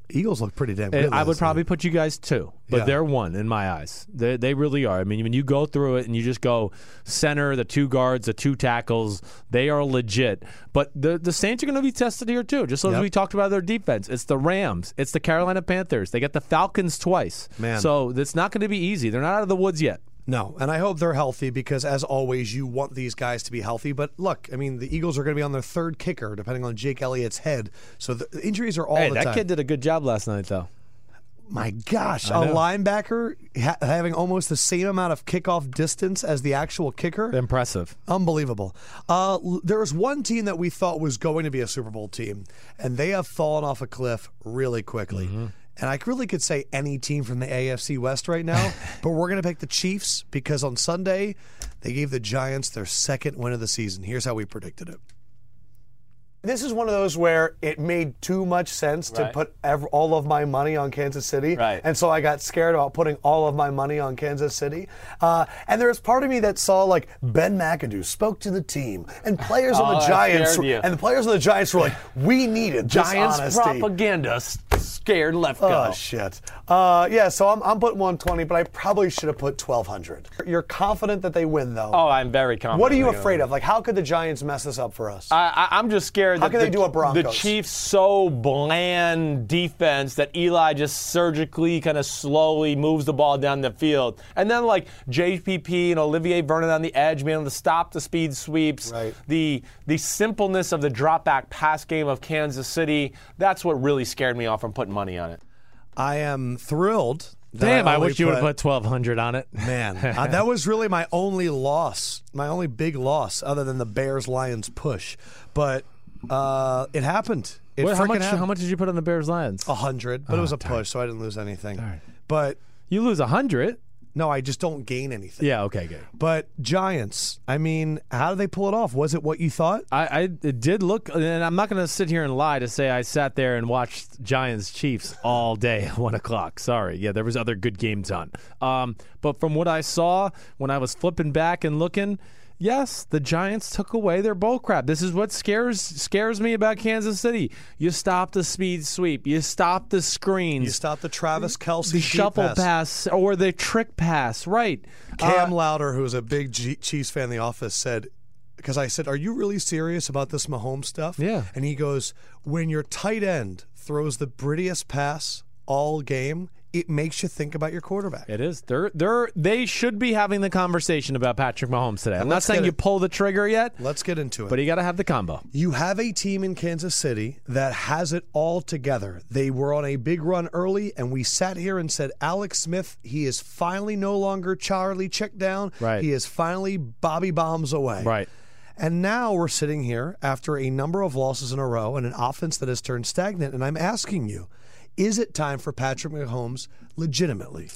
Eagles look pretty damn good. I would probably night. put you guys two, but Yeah. they're one in my eyes. They, they really are. I mean, when you go through it and you just go center, the two guards, the two tackles, they are legit. But the the Saints are going to be tested here too. Just as Yep. we talked about their defense, it's the Rams, it's the Carolina Panthers. They get the Falcons twice. Man. so it's not going to be easy. They're not out of the woods yet. No, and I hope they're healthy because, as always, you want these guys to be healthy. But look, I mean, the Eagles are going to be on their third kicker, depending on Jake Elliott's head. So the injuries are all hey, that time. kid did a good job last night, though. My gosh, a linebacker ha- having almost the same amount of kickoff distance as the actual kicker. Impressive. Unbelievable. Uh, there was one team that we thought was going to be a Super Bowl team, and they have fallen off a cliff really quickly. Mm-hmm. And I really could say any team from the AFC West right now, but we're going to pick the Chiefs because on Sunday they gave the Giants their second win of the season. Here's how we predicted it. This is one of those where it made too much sense to put ev- all of my money on Kansas City. Right. And so I got scared about putting all of my money on Kansas City. Uh, and there was part of me that saw like Ben McAdoo spoke to the team and players on Oh, the Giants. scared. And the players on the Giants were like, we needed Giants honesty. propaganda scared left go. Oh shit! Uh, yeah, so I'm, I'm putting 120, but I probably should have put 1200. You're confident that they win, though. Oh, I'm very confident. what are you afraid of? Like, how could the Giants mess this up for us? I, I, I'm just scared How that can they the, do a Broncos? the Chiefs so bland defense that Eli just surgically kind of slowly moves the ball down the field, and then like JPP and Olivier Vernon on the edge, being able to stop the speed sweeps, Right. the the simpleness of the drop back pass game of Kansas City. That's what really scared me off from putting money on it. I am thrilled. Damn, I, only wish you would have put twelve hundred on it. Man, uh, that was really my only loss, my only big loss, other than the Bears Lions push. But uh, it happened. It how frickin' much? happened. How much did you put on the Bears Lions? A hundred, but it was a darn. push, so I didn't lose anything. But You lose a hundred. no, I just don't gain anything. Yeah. Okay. Good. But Giants, I mean, how did they pull it off? Was it what you thought? I, I it did look, and I'm not going to sit here and lie to say I sat there and watched Giants Chiefs all day at one o'clock. Sorry, yeah, there was other good games on. Um, but from what I saw when I was flipping back and looking, yes, the Giants took away their bull crap. This is what scares scares me about Kansas City. You stop the speed sweep, you stop the screens, You stop the Travis Kelce the shuffle pass. pass. or the trick pass, right? Cam Uh, Louder, who's a big G- Chiefs fan in the office, said, because I said, Are you really serious about this Mahomes stuff? Yeah. And he goes, When your tight end throws the prettiest pass all game, it makes you think about your quarterback. It is. They're they're they should be having the conversation about Patrick Mahomes today. I'm not saying you pull the trigger yet, Let's get into it. but you got to have the combo. You have a team in Kansas City that has it all together. They were on a big run early, and we sat here and said, Alex Smith, he is finally no longer Charlie check down. Right. He is finally Bobby Bombs away. Right. And now we're sitting here after a number of losses in a row and an offense that has turned stagnant. And I'm asking you, is it time for Patrick Mahomes legitimately?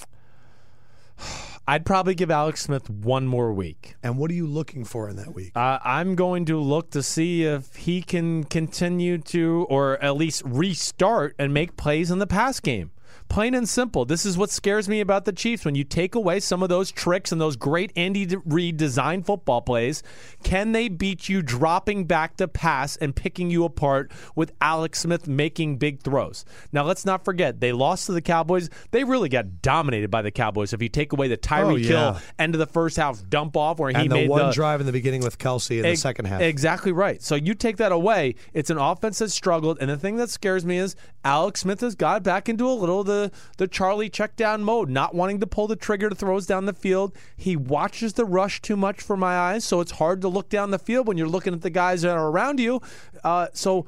I'd probably give Alex Smith one more week. And what are you looking for in that week? Uh, I'm going to look to see if he can continue to, or at least restart and make plays in the pass game. Plain and simple. This is what scares me about the Chiefs. When you take away some of those tricks and those great Andy Reid designed football plays, can they beat you dropping back to pass and picking you apart with Alex Smith making big throws? Now, let's not forget, they lost to the Cowboys. They really got dominated by the Cowboys. If you take away the Tyree Oh, yeah. Kill end of the first half dump off where he and the made one the drive in the beginning with Kelce in the second half. Exactly right. So you take that away, it's an offense that struggled, and the thing that scares me is Alex Smith has got back into a little of the the Charlie check down mode, not wanting to pull the trigger to throws down the field. He watches the rush too much for my eyes, so it's hard to look down the field when you're looking at the guys that are around you. Uh, so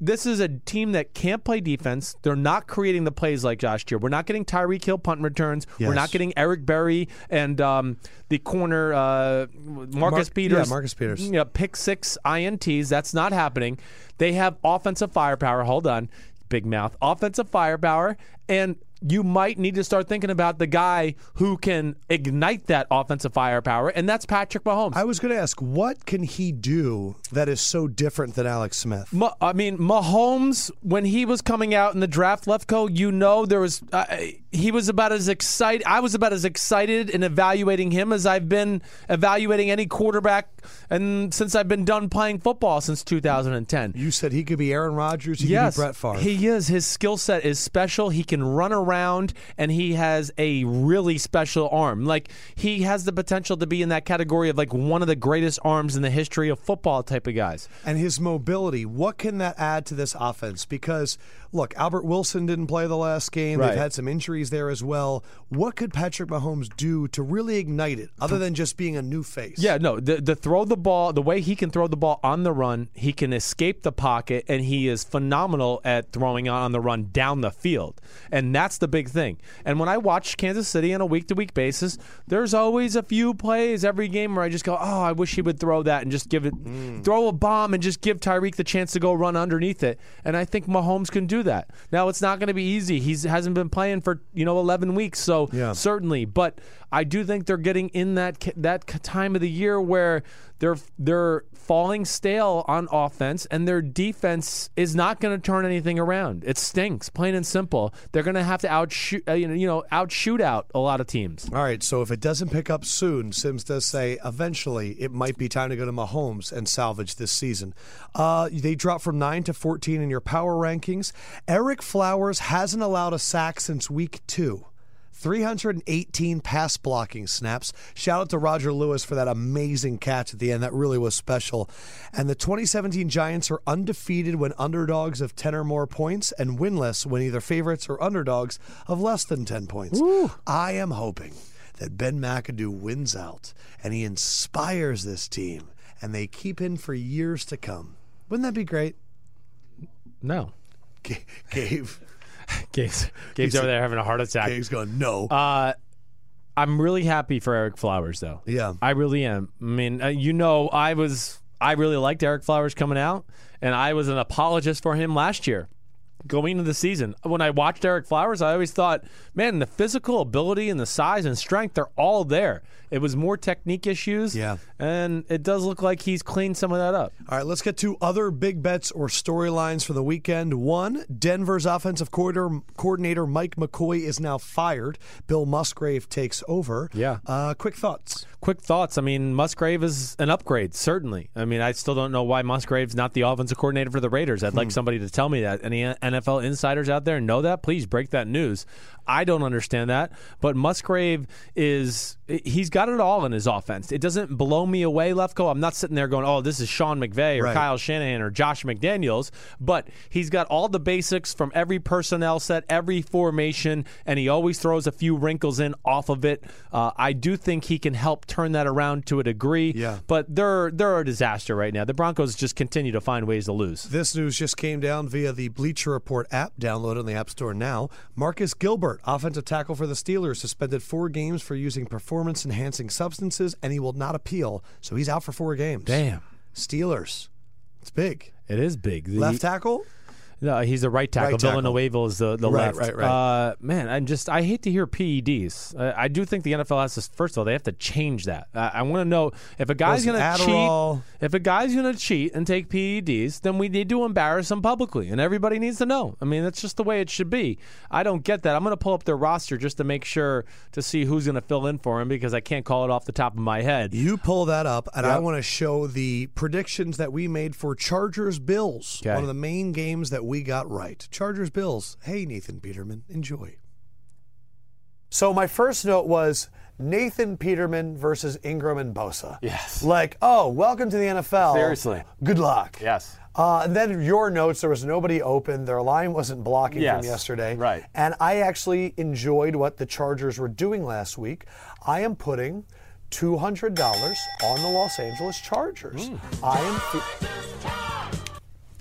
this is a team that can't play defense. They're not creating the plays like Josh year. We're not getting Tyreek Hill punt returns. We're not getting Eric Berry and um, the corner uh, Marcus Mark- Peters. yeah, Marcus Peters. Yeah, pick six ints. That's not happening. They have offensive firepower. Hold on, big mouth. Offensive firepower, and you might need to start thinking about the guy who can ignite that offensive firepower, and that's Patrick Mahomes. I was going to ask, what can he do that is so different than Alex Smith? Ma- I mean, Mahomes, when he was coming out in the draft, Lefkoe, you know, there was uh, he was about as excited. I was about as excited in evaluating him as I've been evaluating any quarterback, and since I've been done playing football since 2010. You said he could be Aaron Rodgers. He yes, could be Brett Favre. he is. His skill set is special. He can run around, and he has a really special arm. Like he has the potential to be in that category of like one of the greatest arms in the history of football type of guys. and his mobility. What can that add to this offense? Because look, Albert Wilson didn't play the last game. Right. They've had some injuries there as well. What could Patrick Mahomes do to really ignite it, other than just being a new face? Yeah, no, the the throw the ball, the way he can throw the ball on the run, he can escape the pocket, and he is phenomenal at throwing on the run down the field, and that's the big thing. And when I watch Kansas City on a week to week basis, there's always a few plays every game where I just go, oh, I wish he would throw that and just give it, mm. throw a bomb and just give Tyreek the chance to go run underneath it. And I think Mahomes can do that. Now it's not going to be easy. He hasn't been playing for you know 11 weeks, so Yeah. certainly. But I do think they're getting in that that time of the year where they're they're falling stale on offense, and their defense is not going to turn anything around. It stinks, plain and simple. They're going to have to outshoot uh, you know you know outshoot out a lot of teams. All right, so if it doesn't pick up soon, Simms does say eventually it might be time to go to Mahomes and salvage this season. Uh, they dropped from 9 to 14 in your power rankings. Ereck Flowers hasn't allowed a sack since week two. 318 pass blocking snaps. Shout out to Roger Lewis for that amazing catch at the end. That really was special. And the 2017 Giants are undefeated when underdogs of 10 or more points and winless when either favorites or underdogs of less than 10 points. I am hoping that Ben McAdoo wins out and he inspires this team and they keep him for years to come. Wouldn't that be great? No, G- Gabe. Gabe's, Gabe's over there having a heart attack. Gabe's going, no. Uh, I'm really happy for Ereck Flowers, though. Yeah. I really am. I mean, uh, you know, I was I really liked Ereck Flowers coming out, and I was an apologist for him last year. Going into the season, when I watched Ereck Flowers, I always thought, man, the physical ability and the size and strength, they're all there. It was more technique issues. Yeah. And it does look like he's cleaned some of that up. All right, let's get to other big bets or storylines for the weekend. One, Denver's offensive coordinator, coordinator Mike McCoy is now fired. Bill Musgrave takes over. Yeah. Uh, quick thoughts. Quick thoughts. I mean, Musgrave is an upgrade, certainly. I mean, I still don't know why Musgrave's not the offensive coordinator for the Raiders. I'd like somebody to tell me that. Any NFL insiders out there know that? Please break that news. I don't understand that. But Musgrave is, he's got it all in his offense. It doesn't blow me away, Lefkoe. I'm not sitting there going, oh, this is Sean McVay or Right. Kyle Shanahan or Josh McDaniels, but he's got all the basics from every personnel set, every formation, and he always throws a few wrinkles in off of it. Uh, I do think he can help turn that around to a degree. Yeah. But they're they're a disaster right now. The Broncos just continue to find ways to lose. This news just came down via the Bleacher Report app. Download on the App Store now. Marcus Gilbert, offensive tackle for the Steelers, suspended four games for using performance enhancing substances, and he will not appeal. So he's out for four games. Damn. Steelers. It's big. It is big. The- Left tackle? No, he's the right tackle. Right tackle. Villanueva is the, the Right, left. right, right. Uh, man, I'm just I hate to hear PEDs. Uh, I do think the NFL has to first of all they have to change that. Uh, I want to know if a guy's going to cheat. If a guy's going to cheat and take PEDs, then we need to embarrass him publicly, and everybody needs to know. I mean, that's just the way it should be. I don't get that. I'm going to pull up their roster just to make sure to see who's going to fill in for him because I can't call it off the top of my head. You pull that up, and I want to show the predictions that we made for Chargers Bills. Okay. One of the main games that we got right. Chargers Bills. Hey, Nathan Peterman, enjoy. So, my first note was Nathan Peterman versus Ingram and Bosa. Yes. Like, oh, welcome to the NFL. Seriously. Good luck. Yes. Uh, and then your notes, there was nobody open. Their line wasn't blocking Yes, from yesterday. right. And I actually enjoyed what the Chargers were doing last week. I am putting $200 on the Los Angeles Chargers. Hmm. I am. Fe-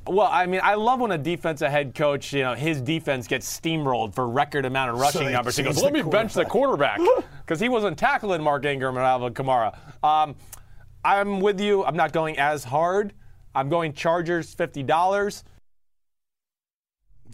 Well, I mean, I love when a defensive head coach, you know, his defense gets steamrolled for record amount of rushing they numbers. He goes, "Let me bench the quarterback," because he wasn't tackling Mark Ingram and Alvin Kamara. Um, I'm with you. I'm not going as hard. I'm going Chargers, fifty dollars.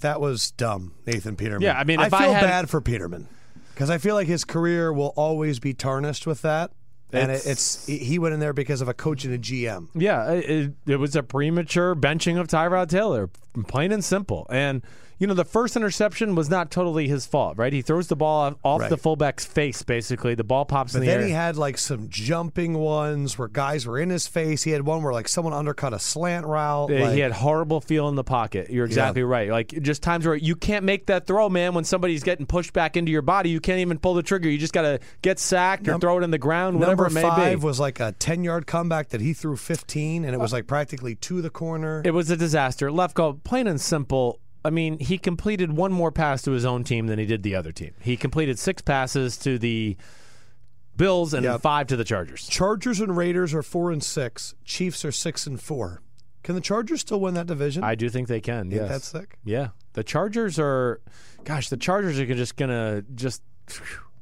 That was dumb, Nathan Peterman. Yeah, I mean, I if I feel had- bad for Peterman because I feel like his career will always be tarnished with that. And it, It's- it's he went in there because of a coach and a GM. Yeah, it, it was a premature benching of Tyrod Taylor, plain and simple. And you know, the first interception was not totally his fault, right? He throws the ball off, Right. the fullback's face, basically. The ball pops But in the then air. he had like some jumping ones where guys were in his face. He had one where like someone undercut a slant route. Uh, like- he had horrible feel in the pocket. You're exactly right. Like just times where you can't make that throw, man. When somebody's getting pushed back into your body, you can't even pull the trigger. You just got to get sacked or throw it in the ground, whatever Number it may five be. was like a ten yard comeback that he threw fifteen, and it was like practically to the corner. It was a disaster. Lefkoe, plain and simple. I mean, he completed one more pass to his own team than he did the other team. He completed six passes to the Bills and Yep. five to the Chargers. Chargers and Raiders are four and six. Chiefs are six and four. Can the Chargers still win that division? I do think they can. Yeah, that's sick. Yeah, the Chargers are. Gosh, the Chargers are just gonna just.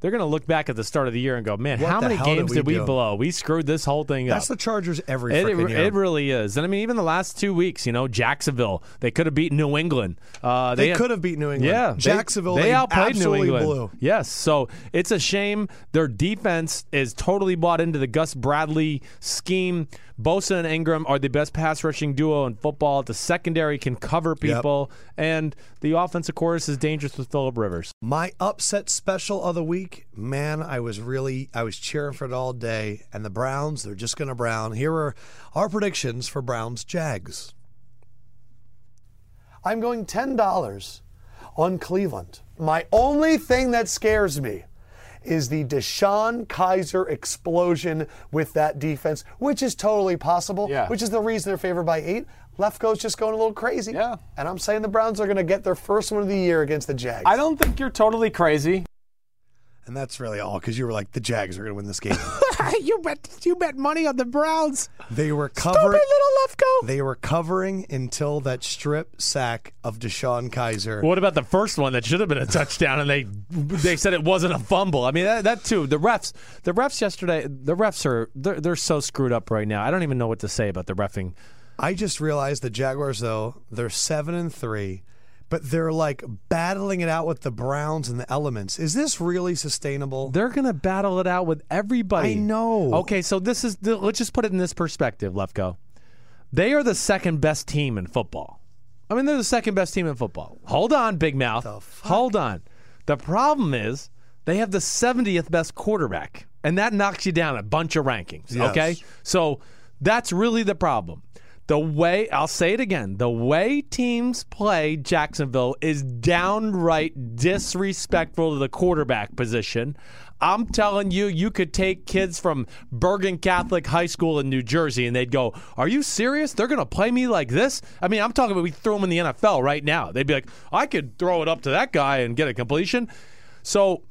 They're gonna look back at the start of the year and go, "Man, What how many hell did games we did we blow? We screwed this whole thing That's up." That's the Chargers every It, it, year. it really is, and I mean, even the last two weeks, you know, Jacksonville, they could have beaten New England. Uh, they had- could have beat New England. Yeah, Jacksonville. They, They, outplayed New England. Blew. Yes, so it's a shame their defense is totally bought into the Gus Bradley scheme. Bosa and Ingram are the best pass rushing duo in football. The secondary can cover people, and the offense, of course, is dangerous with Philip Rivers. My upset special of the week, man, I was really I was cheering for it all day. And the Browns, they're just gonna brown. Here are our predictions for Browns Jags. I'm going ten dollars on Cleveland. My only thing that scares me is the DeShone Kizer explosion with that defense, which is totally possible. Yeah. Which is the reason they're favored by eight. Lefkoe's just going a little crazy. Yeah. And I'm saying the Browns are going to get their first one of the year against the Jags. I don't think you're totally crazy. And that's really all because you were like, the Jags are going to win this game. you bet, you bet money on the Browns. they were covering. little Lefkoe. They were covering until that strip sack of DeShone Kizer. What about the first one that should have been a touchdown and they they said it wasn't a fumble? I mean that, that too. The refs, the refs yesterday, the refs are they're, they're so screwed up right now. I don't even know what to say about the refing. I just realized the Jaguars, though, they're seven and three, but they're like battling it out with the Browns and the elements. Is this really sustainable? They're gonna battle it out with everybody. I know. Okay, so this is the, let's just put it in this perspective, Lefkoe. They are the second best team in football. I mean, they're the second best team in football. Hold on, big mouth. Hold on. The problem is they have the 70th best quarterback, and that knocks you down a bunch of rankings. Yes. Okay, so that's really the problem. The way I'll say it again, the way teams play Jacksonville is downright disrespectful to the quarterback position. I'm telling you, you could take kids from Bergen Catholic High School in New Jersey and they'd go, Are you serious? They're going to play me like this? I mean, I'm talking about we throw them in the NFL right now. They'd be like, I could throw it up to that guy and get a completion. So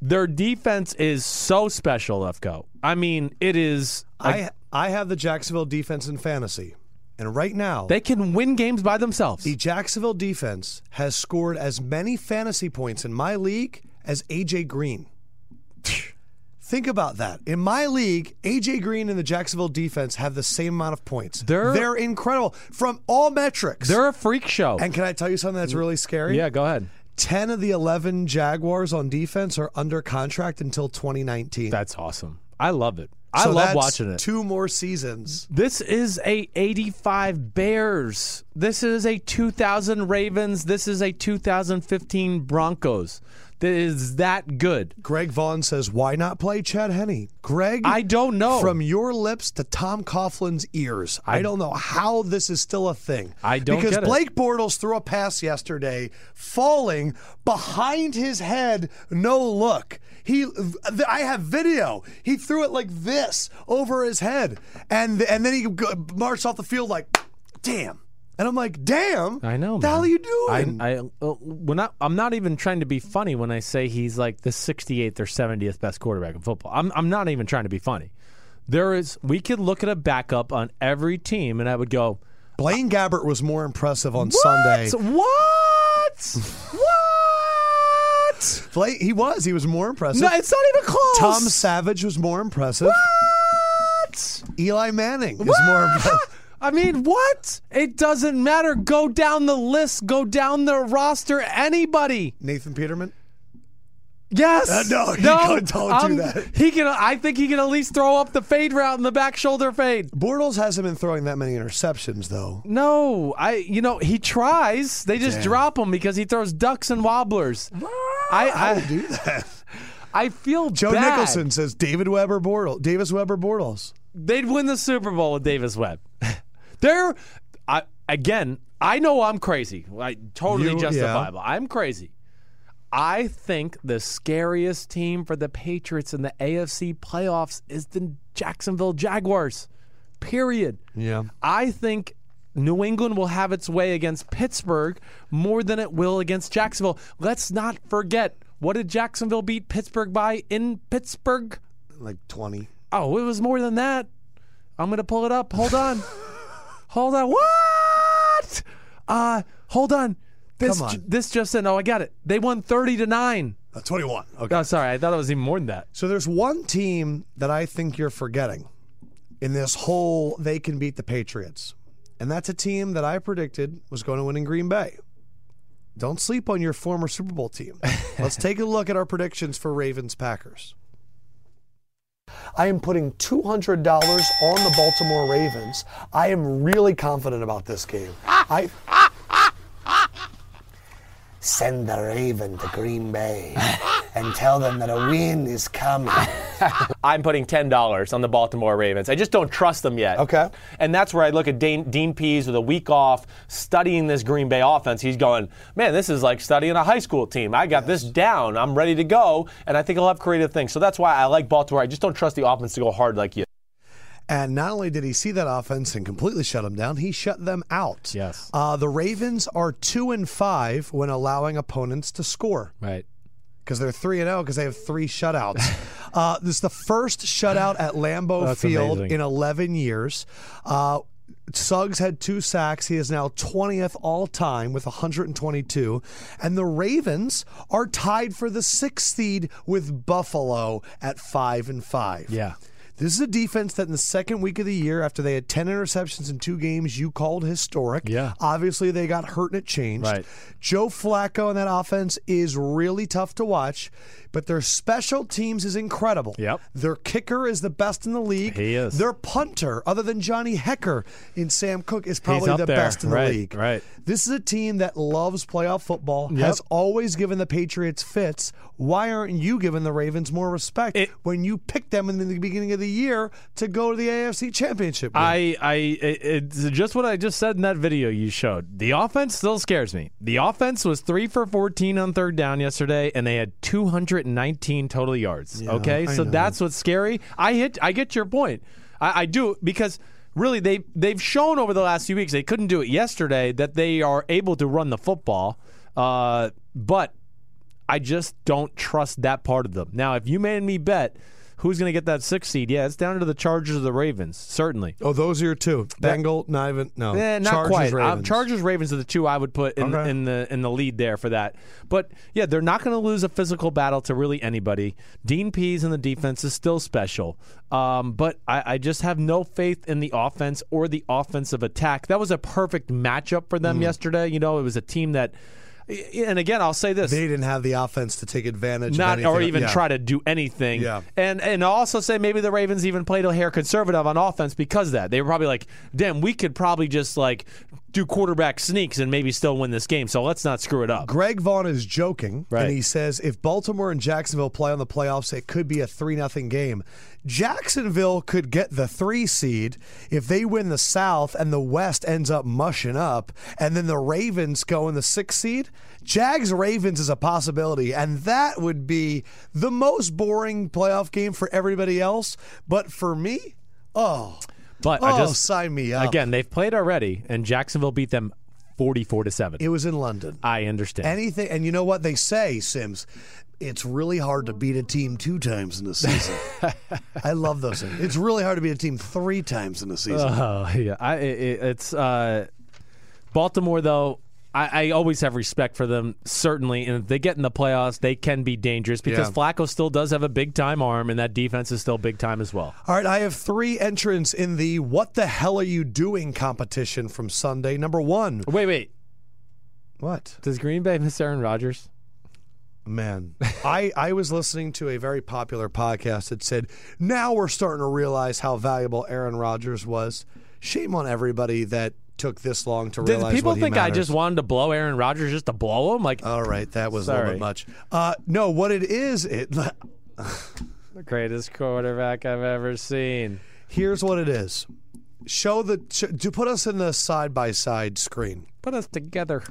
their defense is so special, Lefkoe. I mean, it is. I I have the Jacksonville defense in fantasy, and right now They can win games by themselves. the Jacksonville defense has scored as many fantasy points in my league as AJ Green. Think about that. In my league, AJ Green and the Jacksonville defense have the same amount of points. They're- they're incredible from all metrics. They're a freak show. and can I tell you something that's really scary? yeah, go ahead. 10 of the 11 Jaguars on defense are under contract until 2019. That's awesome. I love it. I So love watching it. Two more seasons. This is a 85 Bears. This is a 2000 Ravens. This is a 2015 Broncos. That is that good. Greg Vaughn says, why not play Chad Henne? Greg, I don't know. From your lips to Tom Coughlin's ears, I, don't know how this is still a thing. I don't because get it. Blake Bortles threw a pass yesterday, falling behind his head, no look. He, I have video. He threw it like this over his head, and and then he marched off the field like, damn. And I'm like, damn. I know. The hell are you doing? I, I, when I, I'm not even trying to be funny when I say he's like the 68th or 70th best quarterback in football. I'm, I'm not even trying to be funny. There is, we could look at a backup on every team, and I would go, Blaine Gabbert was more impressive on Sunday. What? what? Blaine, he was. He was more impressive. No, it's not even close. Tom Savage was more impressive. What? Eli Manning is more impressive. I mean, what? It doesn't matter. Go down the list. Go down the roster. Anybody. Nathan Peterman. Yes. Uh, no, you don't do um, that. He can. I think he can at least throw up the fade route and the back shoulder fade. Bortles hasn't been throwing that many interceptions though. No, I. You know he tries. They just drop him because he throws ducks and wobblers. I. I do that. I feel Joe bad. Nicholson says David Weber Bortles. Davis Weber Bortles. They'd win the Super Bowl with Davis Webb. They're. I again. I know I'm crazy. I totally You- justifiable. I'm crazy. I think the scariest team for the Patriots in the AFC playoffs is the Jacksonville Jaguars. Period. Yeah. I think New England will have its way against Pittsburgh more than it will against Jacksonville. Let's not forget what did Jacksonville beat Pittsburgh by in Pittsburgh? Like twenty. Oh, it was more than that. I'm gonna pull it up. Hold on. hold on. What? Uh, hold on. This Come on. ju- this just said. Oh, I got it. They won 30 to nine. Uh, Twenty-one. Okay. Oh, sorry. I thought it was even more than that. So there's one team that I think you're forgetting in this whole they can beat the Patriots. And that's a team that I predicted was going to win in Green Bay. Don't sleep on your former Super Bowl team. Let's take a look at our predictions for Ravens Packers. I am putting $200 on the Baltimore Ravens. I am really confident about this game. I Send the Raven to Green Bay and tell them that a win is coming. I'm putting ten dollars on the Baltimore Ravens. I just don't trust them yet. Okay. And that's where I look at Dean, Dean Pees with a week off, studying this Green Bay offense. He's going, man, this is like studying a high school team. I got this down. I'm ready to go, and I think he'll have creative things. So that's why I like Baltimore. I just don't trust the offense to go hard like you. And not only did he see that offense and completely shut them down, he shut them out. Yes. Uh, the Ravens are two and five when allowing opponents to score Right. because they're three and zero because they have three shutouts. uh, this is the first shutout at Lambeau That's Field amazing. in eleven years. Uh, Suggs had two sacks. He is now 20th all time with 122. And the Ravens are tied for the sixth seed with Buffalo at 5 and 5. Yeah. This is a defense that in the second week of the year, after they had 10 interceptions in two games, you called historic. Yeah. Obviously, they got hurt and it changed. Right. Joe Flacco and that offense is really tough to watch, but their special teams is incredible. Yep. Their kicker is the best in the league. He is. Their punter, other than Johnny Hekker in Sam Koch, is probably the there. best in the Right, league. right. This is a team that loves playoff football, has always given the Patriots fits. Why aren't you giving the Ravens more respect It- when you picked them in the beginning of the year to go to the AFC Championship? game? I, I, it's just what I just said in that video you showed. The offense still scares me. The offense was three for 14 on third down yesterday, and they had 219 total yards. okay, I so know. that's what's scary. I hit, I get your point. I, I do because really they they've shown over the last few weeks they couldn't do it yesterday that they are able to run the football, uh, but I just don't trust that part of them. Now, if you made me bet. Who's going to get that sixth seed? Yeah, it's down to the Chargers or the Ravens, certainly. oh, those are your two. Bengal, not even no. Eh, not Chargers, quite. Uh, Ravens. Chargers, Ravens are the two I would put in, Okay. in the in the lead there for that. But yeah, they're not going to lose a physical battle to really anybody. Dean Pees in the defense is still special, um, but I, I just have no faith in the offense or the offensive attack. That was a perfect matchup for Mm. them yesterday. You know, it was a team that, and again, I'll say this: They didn't have the offense to take advantage. not or even Yeah. try to do anything. Yeah. And and I'll also say maybe the Ravens even played a hair conservative on offense because of that. They were probably like, damn, we could probably just like do quarterback sneaks and maybe still win this game. So let's not screw it up. Greg Vaughn is joking, Right. and he says if Baltimore and Jacksonville play on the playoffs, it could be a three nothing game. Jacksonville could get the three seed if they win the South and the West ends up mushing up, and then the Ravens go in the sixth seed. Jags Ravens is a possibility, and that would be the most boring playoff game for everybody else. But for me, oh, But oh, I just sign me up. again, they've played already, and Jacksonville beat them forty-four to seven. it was in London. I understand. anything and you know what they say Simms it's really hard to beat a team two times in a season. I love those things. It's really hard to beat a team three times in a season. Oh yeah, I, it, it's uh, Baltimore though. I, I always have respect for them, certainly, and if they get in the playoffs, they can be dangerous because Yeah. Flacco still does have a big time arm, and that defense is still big time as well. All right, I have three entrants in the "What the hell are you doing?" competition from Sunday. Number one, Wait, wait, what? does Green Bay miss Aaron Rodgers? Man, I, I was listening to a very popular podcast that said, now we're starting to realize how valuable Aaron Rodgers was. Shame on everybody that took this long to Did realize people what he think I just wanted to blow Aaron Rodgers just to blow him? Like All right, that was a little bit much. Uh, no, what it is, it, the greatest quarterback I've ever seen. here's what it is. Show the to put us in the side by side screen. Put us together.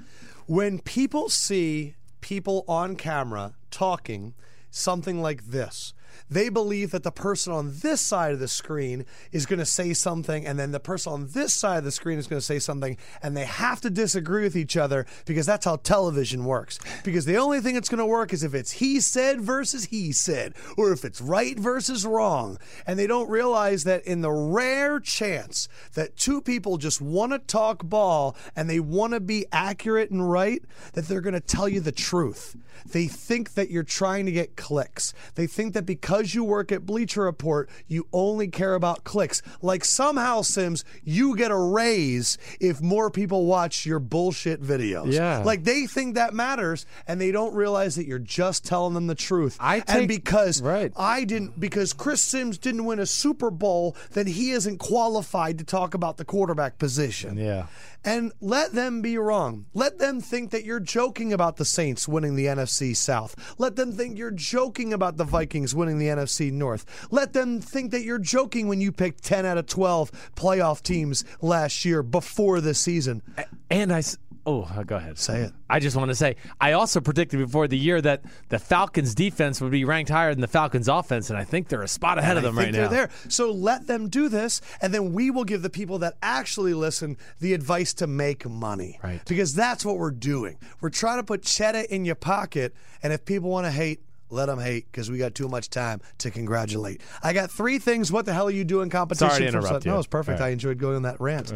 When people see people on camera talking something like this, they believe that the person on this side of the screen is going to say something, and then the person on this side of the screen is going to say something, and they have to disagree with each other because that's how television works. Because the only thing that's going to work is if it's he said versus he said, or if it's right versus wrong. And they don't realize that in the rare chance that two people just want to talk ball and they want to be accurate and right, that they're going to tell you the truth. They think that you're trying to get clicks. They think that because you work at Bleacher Report, you only care about clicks. Like somehow, Simms, you get a raise if more people watch your bullshit videos. Yeah. Like they think that matters and they don't realize that you're just telling them the truth. I and because right. I didn't because Chris Simms didn't win a Super Bowl, then he isn't qualified to talk about the quarterback position. Yeah. And let them be wrong. Let them think that you're joking about the Saints winning the NFC South. Let them think you're joking about the Vikings winning the NFC North. Let them think that you're joking when you picked 10 out of 12 playoff teams last year before the season. And I. Oh, go ahead. Say it. I just want to say, I also predicted before the year that the Falcons' defense would be ranked higher than the Falcons' offense, and I think they're a spot ahead of I them think right they're now. there. So let them do this, and then we will give the people that actually listen the advice to make money. Right. Because that's what we're doing. We're trying to put cheddar in your pocket, and if people want to hate, let them hate because we got too much time to congratulate. I got three things. What the hell are you doing? Competition. Sorry to from interrupt Sun- No, you. it's perfect. Right. I enjoyed going on that rant.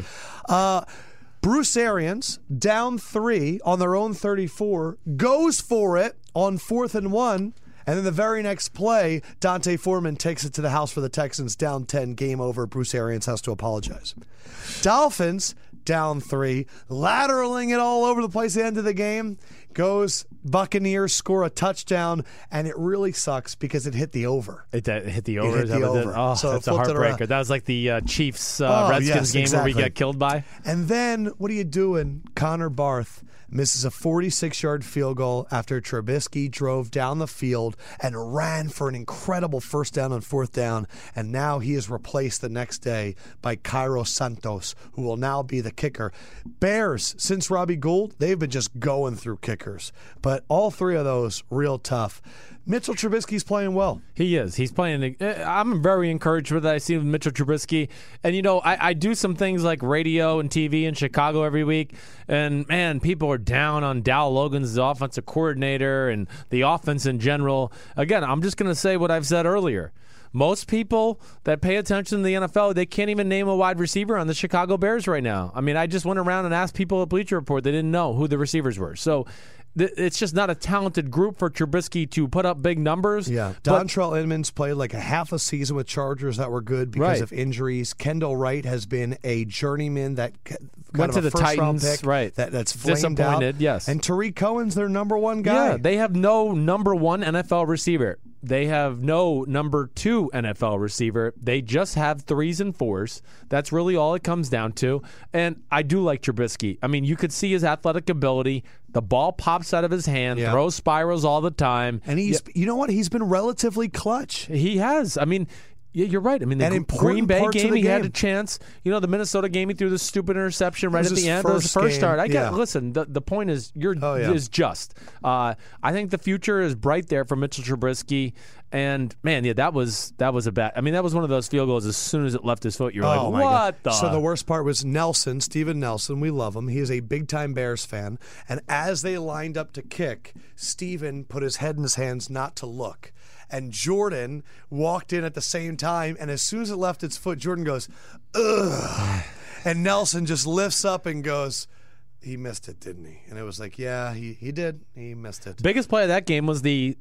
Uh, Bruce Arians, down three on their own 34, goes for it on fourth and one. And then the very next play, D'Onta Foreman takes it to the house for the Texans, down 10, game over. Bruce Arians has to apologize. Dolphins, down three, lateraling it all over the place at the end of the game. Goes Buccaneers, score a touchdown, and it really sucks because it hit the over. It, that hit the over. It hit the it over. Oh, So that's a it heartbreaker. That was like the uh, Chiefs uh, Oh, Redskins yes, game where we exactly. got killed by. And then what are you doing? Connor Barth misses a 46 yard field goal after Trubisky drove down the field and ran for an incredible first down on fourth down. And now he is replaced the next day by Cairo Santos, who will now be the kicker. Bears, since Robbie Gould, they've been just going through kickers. But all three of those, real tough. Mitchell Trubisky's playing well. He is. He's playing. uh, I'm very encouraged with what I see with Mitchell Trubisky. And, you know, I, I do some things like radio and TV in Chicago every week. And, man, people are down on Dowell Loggains offensive coordinator and the offense in general. Again, I'm just going to say what I've said earlier. Most people that pay attention to the NFL, they can't even name a wide receiver on the Chicago Bears right now. I mean, I just went around and asked people at Bleacher Report. They didn't know who the receivers were. So th- it's just not a talented group for Trubisky to put up big numbers. Yeah, But- Dontrell Edmonds played like a half a season with Chargers that were good because Right. of injuries. Kendall Wright has been a journeyman that kind Went to the Titans, right. That that's Disappointed, out. yes. And Tarik Cohen's their number one guy. Yeah, they have no number one NFL receiver. They have no number two NFL receiver. They just have threes and fours. That's really all it comes down to. And I do like Trubisky. I mean, you could see his athletic ability. The ball pops out of his hand, Yeah. throws spirals all the time. and he's you know what? He's been relatively clutch. He has. I mean, yeah, you're right. I mean, the And Gr- important Green Bay game, he had a chance. You know, the Minnesota game, he threw the stupid interception right at the end. It was his first game, start. I get. yeah. Listen, the, the point is, you're Oh, yeah. is just. Uh, I think the future is bright there for Mitchell Trubisky, And man, yeah, that was that was a bad. I mean, that was one of those field goals. As soon as it left his foot, you're Oh like, what God. the? So the worst part was Nelson, Steven Nelson. We love him. He is a big time Bears fan. And as they lined up to kick, Steven put his head in his hands not to look. And Jordan walked in at the same time. And as soon as it left its foot, Jordan goes, ugh. And Nelson just lifts up and goes, he missed it, didn't he? And it was like, yeah, he, he did. He missed it. biggest play of that game was the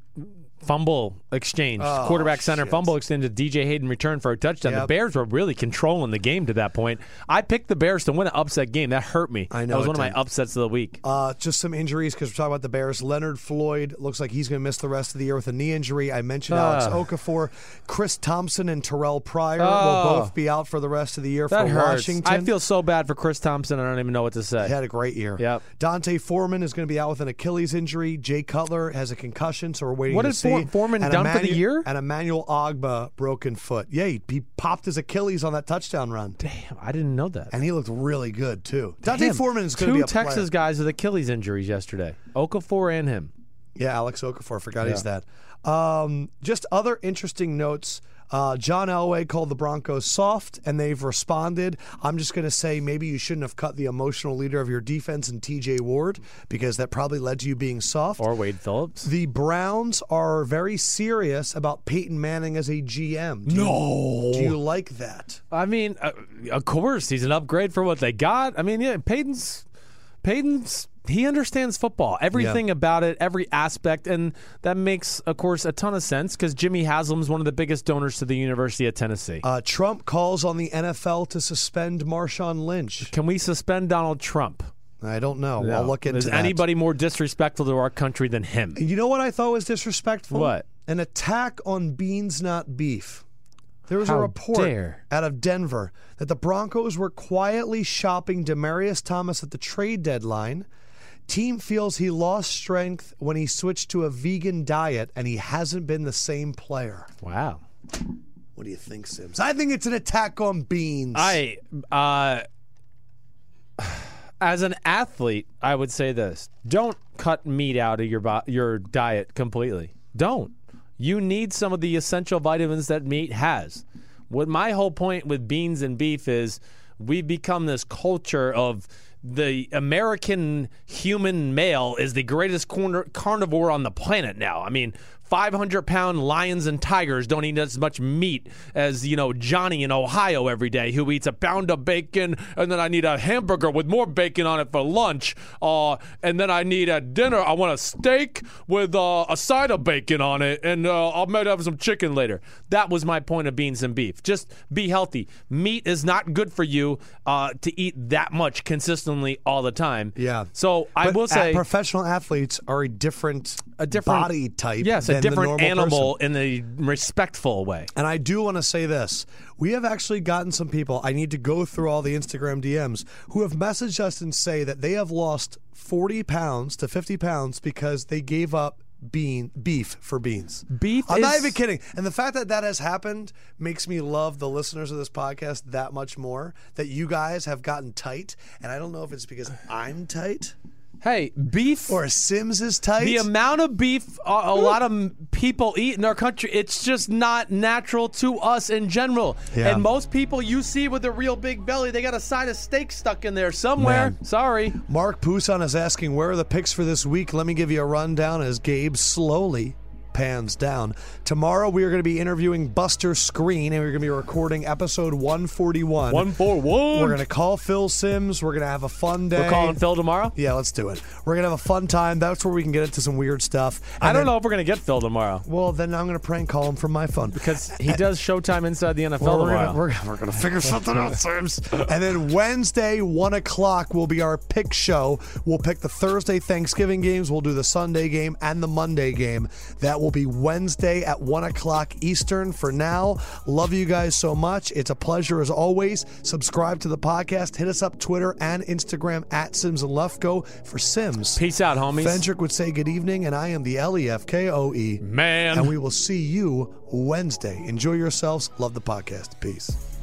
fumble exchange, Oh, quarterback center shit. fumble exchange. to DJ Hayden return for a touchdown. The Bears were really controlling the game to that point. I picked the Bears to win an upset game. That hurt me. I know That was one of my upsets of the week. Uh, just some injuries because we're talking about the Bears. Leonard Floyd looks like he's going to miss the rest of the year with a knee injury. I mentioned Alex Ah. Okafor, Chris Thompson, and Terrelle Pryor Oh. will both be out for the rest of the year for hurts. Washington. I feel so bad for Chris Thompson. I don't even know what to say. he had a great year. Yep. D'Onta Foreman is going to be out with an Achilles injury. Jay Cutler has a concussion, so we're waiting What to. For- Foreman And done for the year? And Emmanuel Ogbah broken foot. Yeah, he, he popped his Achilles on that touchdown run, Damn, I didn't know that. and he looked really good too. D'Onta is going to two be a Texas player. guys with Achilles injuries yesterday. Okafor and him. Yeah, Alex Okafor. Forgot he's that. Um, just other interesting notes. Uh, John Elway called the Broncos soft, and they've responded. I'm just going to say maybe you shouldn't have cut the emotional leader of your defense in TJ Ward because that probably led to you being soft. Or Wade Phillips. the Browns are very serious about Peyton Manning as a GM. Do you- No. do you like that? I mean, uh, of course, he's an upgrade for what they got. I mean, yeah, Peyton's Peyton's he understands football, everything about it, every aspect, and that makes, of course, a ton of sense because Jimmy Haslam's one of the biggest donors to the University of Tennessee. Uh, Trump calls on the NFL to suspend Marshawn Lynch. Can we suspend Donald Trump? I don't know. No. I'll look into Is anybody more disrespectful to our country than him? You know what I thought was disrespectful? What? An attack on beans, not beef. There was How a report dare. out of Denver that the Broncos were quietly shopping Demaryius Thomas at the trade deadline. Team feels he lost strength when he switched to a vegan diet and he hasn't been the same player. Wow. What do you think, Simms? I think it's an attack on beans. I uh as an athlete, I would say this: don't cut meat out of your bo- your diet completely. Don't. You need some of the essential vitamins that meat has. What my whole point with beans and beef is, we've become this culture of the American human male is the greatest corner, carnivore on the planet now. I mean, 500 pound lions and tigers don't eat as much meat as, you know, Johnny in Ohio every day who eats a pound of bacon and then I need a hamburger with more bacon on it for lunch. Uh, and then I need at dinner, I want a steak with uh, a side of bacon on it and uh, I'll maybe have some chicken later. That was my point of beans and beef. Just be healthy. Meat is not good for you uh, to eat that much consistently all the time. Yeah. So I But will say professional athletes are a different, a different body type. Yes, a different animal person. in a respectful way. And I do want to say this. We have actually gotten some people, I need to go through all the Instagram DMs, who have messaged us and say that they have lost 40 pounds to 50 pounds because they gave up bean beef for beans. Beef I'm not even kidding. And the fact that that has happened makes me love the listeners of this podcast that much more. That you guys have gotten tight, and I don't know if it's because I'm tight Hey, beef or Simms is tight. the amount of beef a, a lot of people eat in our country, it's just not natural to us in general. Yeah. And most people you see with a real big belly, they got a side of steak stuck in there somewhere. Man. Sorry. Mark Poussin is asking, where are the picks for this week? Let me give you a rundown as Gabe slowly pans down. Tomorrow we are going to be interviewing Buster Skrine and we're going to be recording episode 141. One for one. We're going to call Phil Simms. We're going to have a fun day. We're calling Phil tomorrow. Yeah, let's do it. We're going to have a fun time. That's where we can get into some weird stuff. I don't then- know if we're gonna get Phil tomorrow Well, then I'm going to prank call him from my phone. because he does Showtime inside the NFL Well, we're tomorrow. gonna, we're, we're gonna figure something out, Simms. And then Wednesday, one o'clock, will be our pick show. We'll pick the Thursday Thanksgiving games. We'll do the Sunday game and the Monday game. That will be Wednesday at one o'clock Eastern. For now, love you guys so much. It's a pleasure as always. Subscribe to the podcast. Hit us up Twitter and Instagram at Simms and Lefkoe for Simms. Peace out, homies. Fendrick would say good evening, and I am the L E F K O E. Man. And we will see you Wednesday. Enjoy yourselves. Love the podcast. Peace.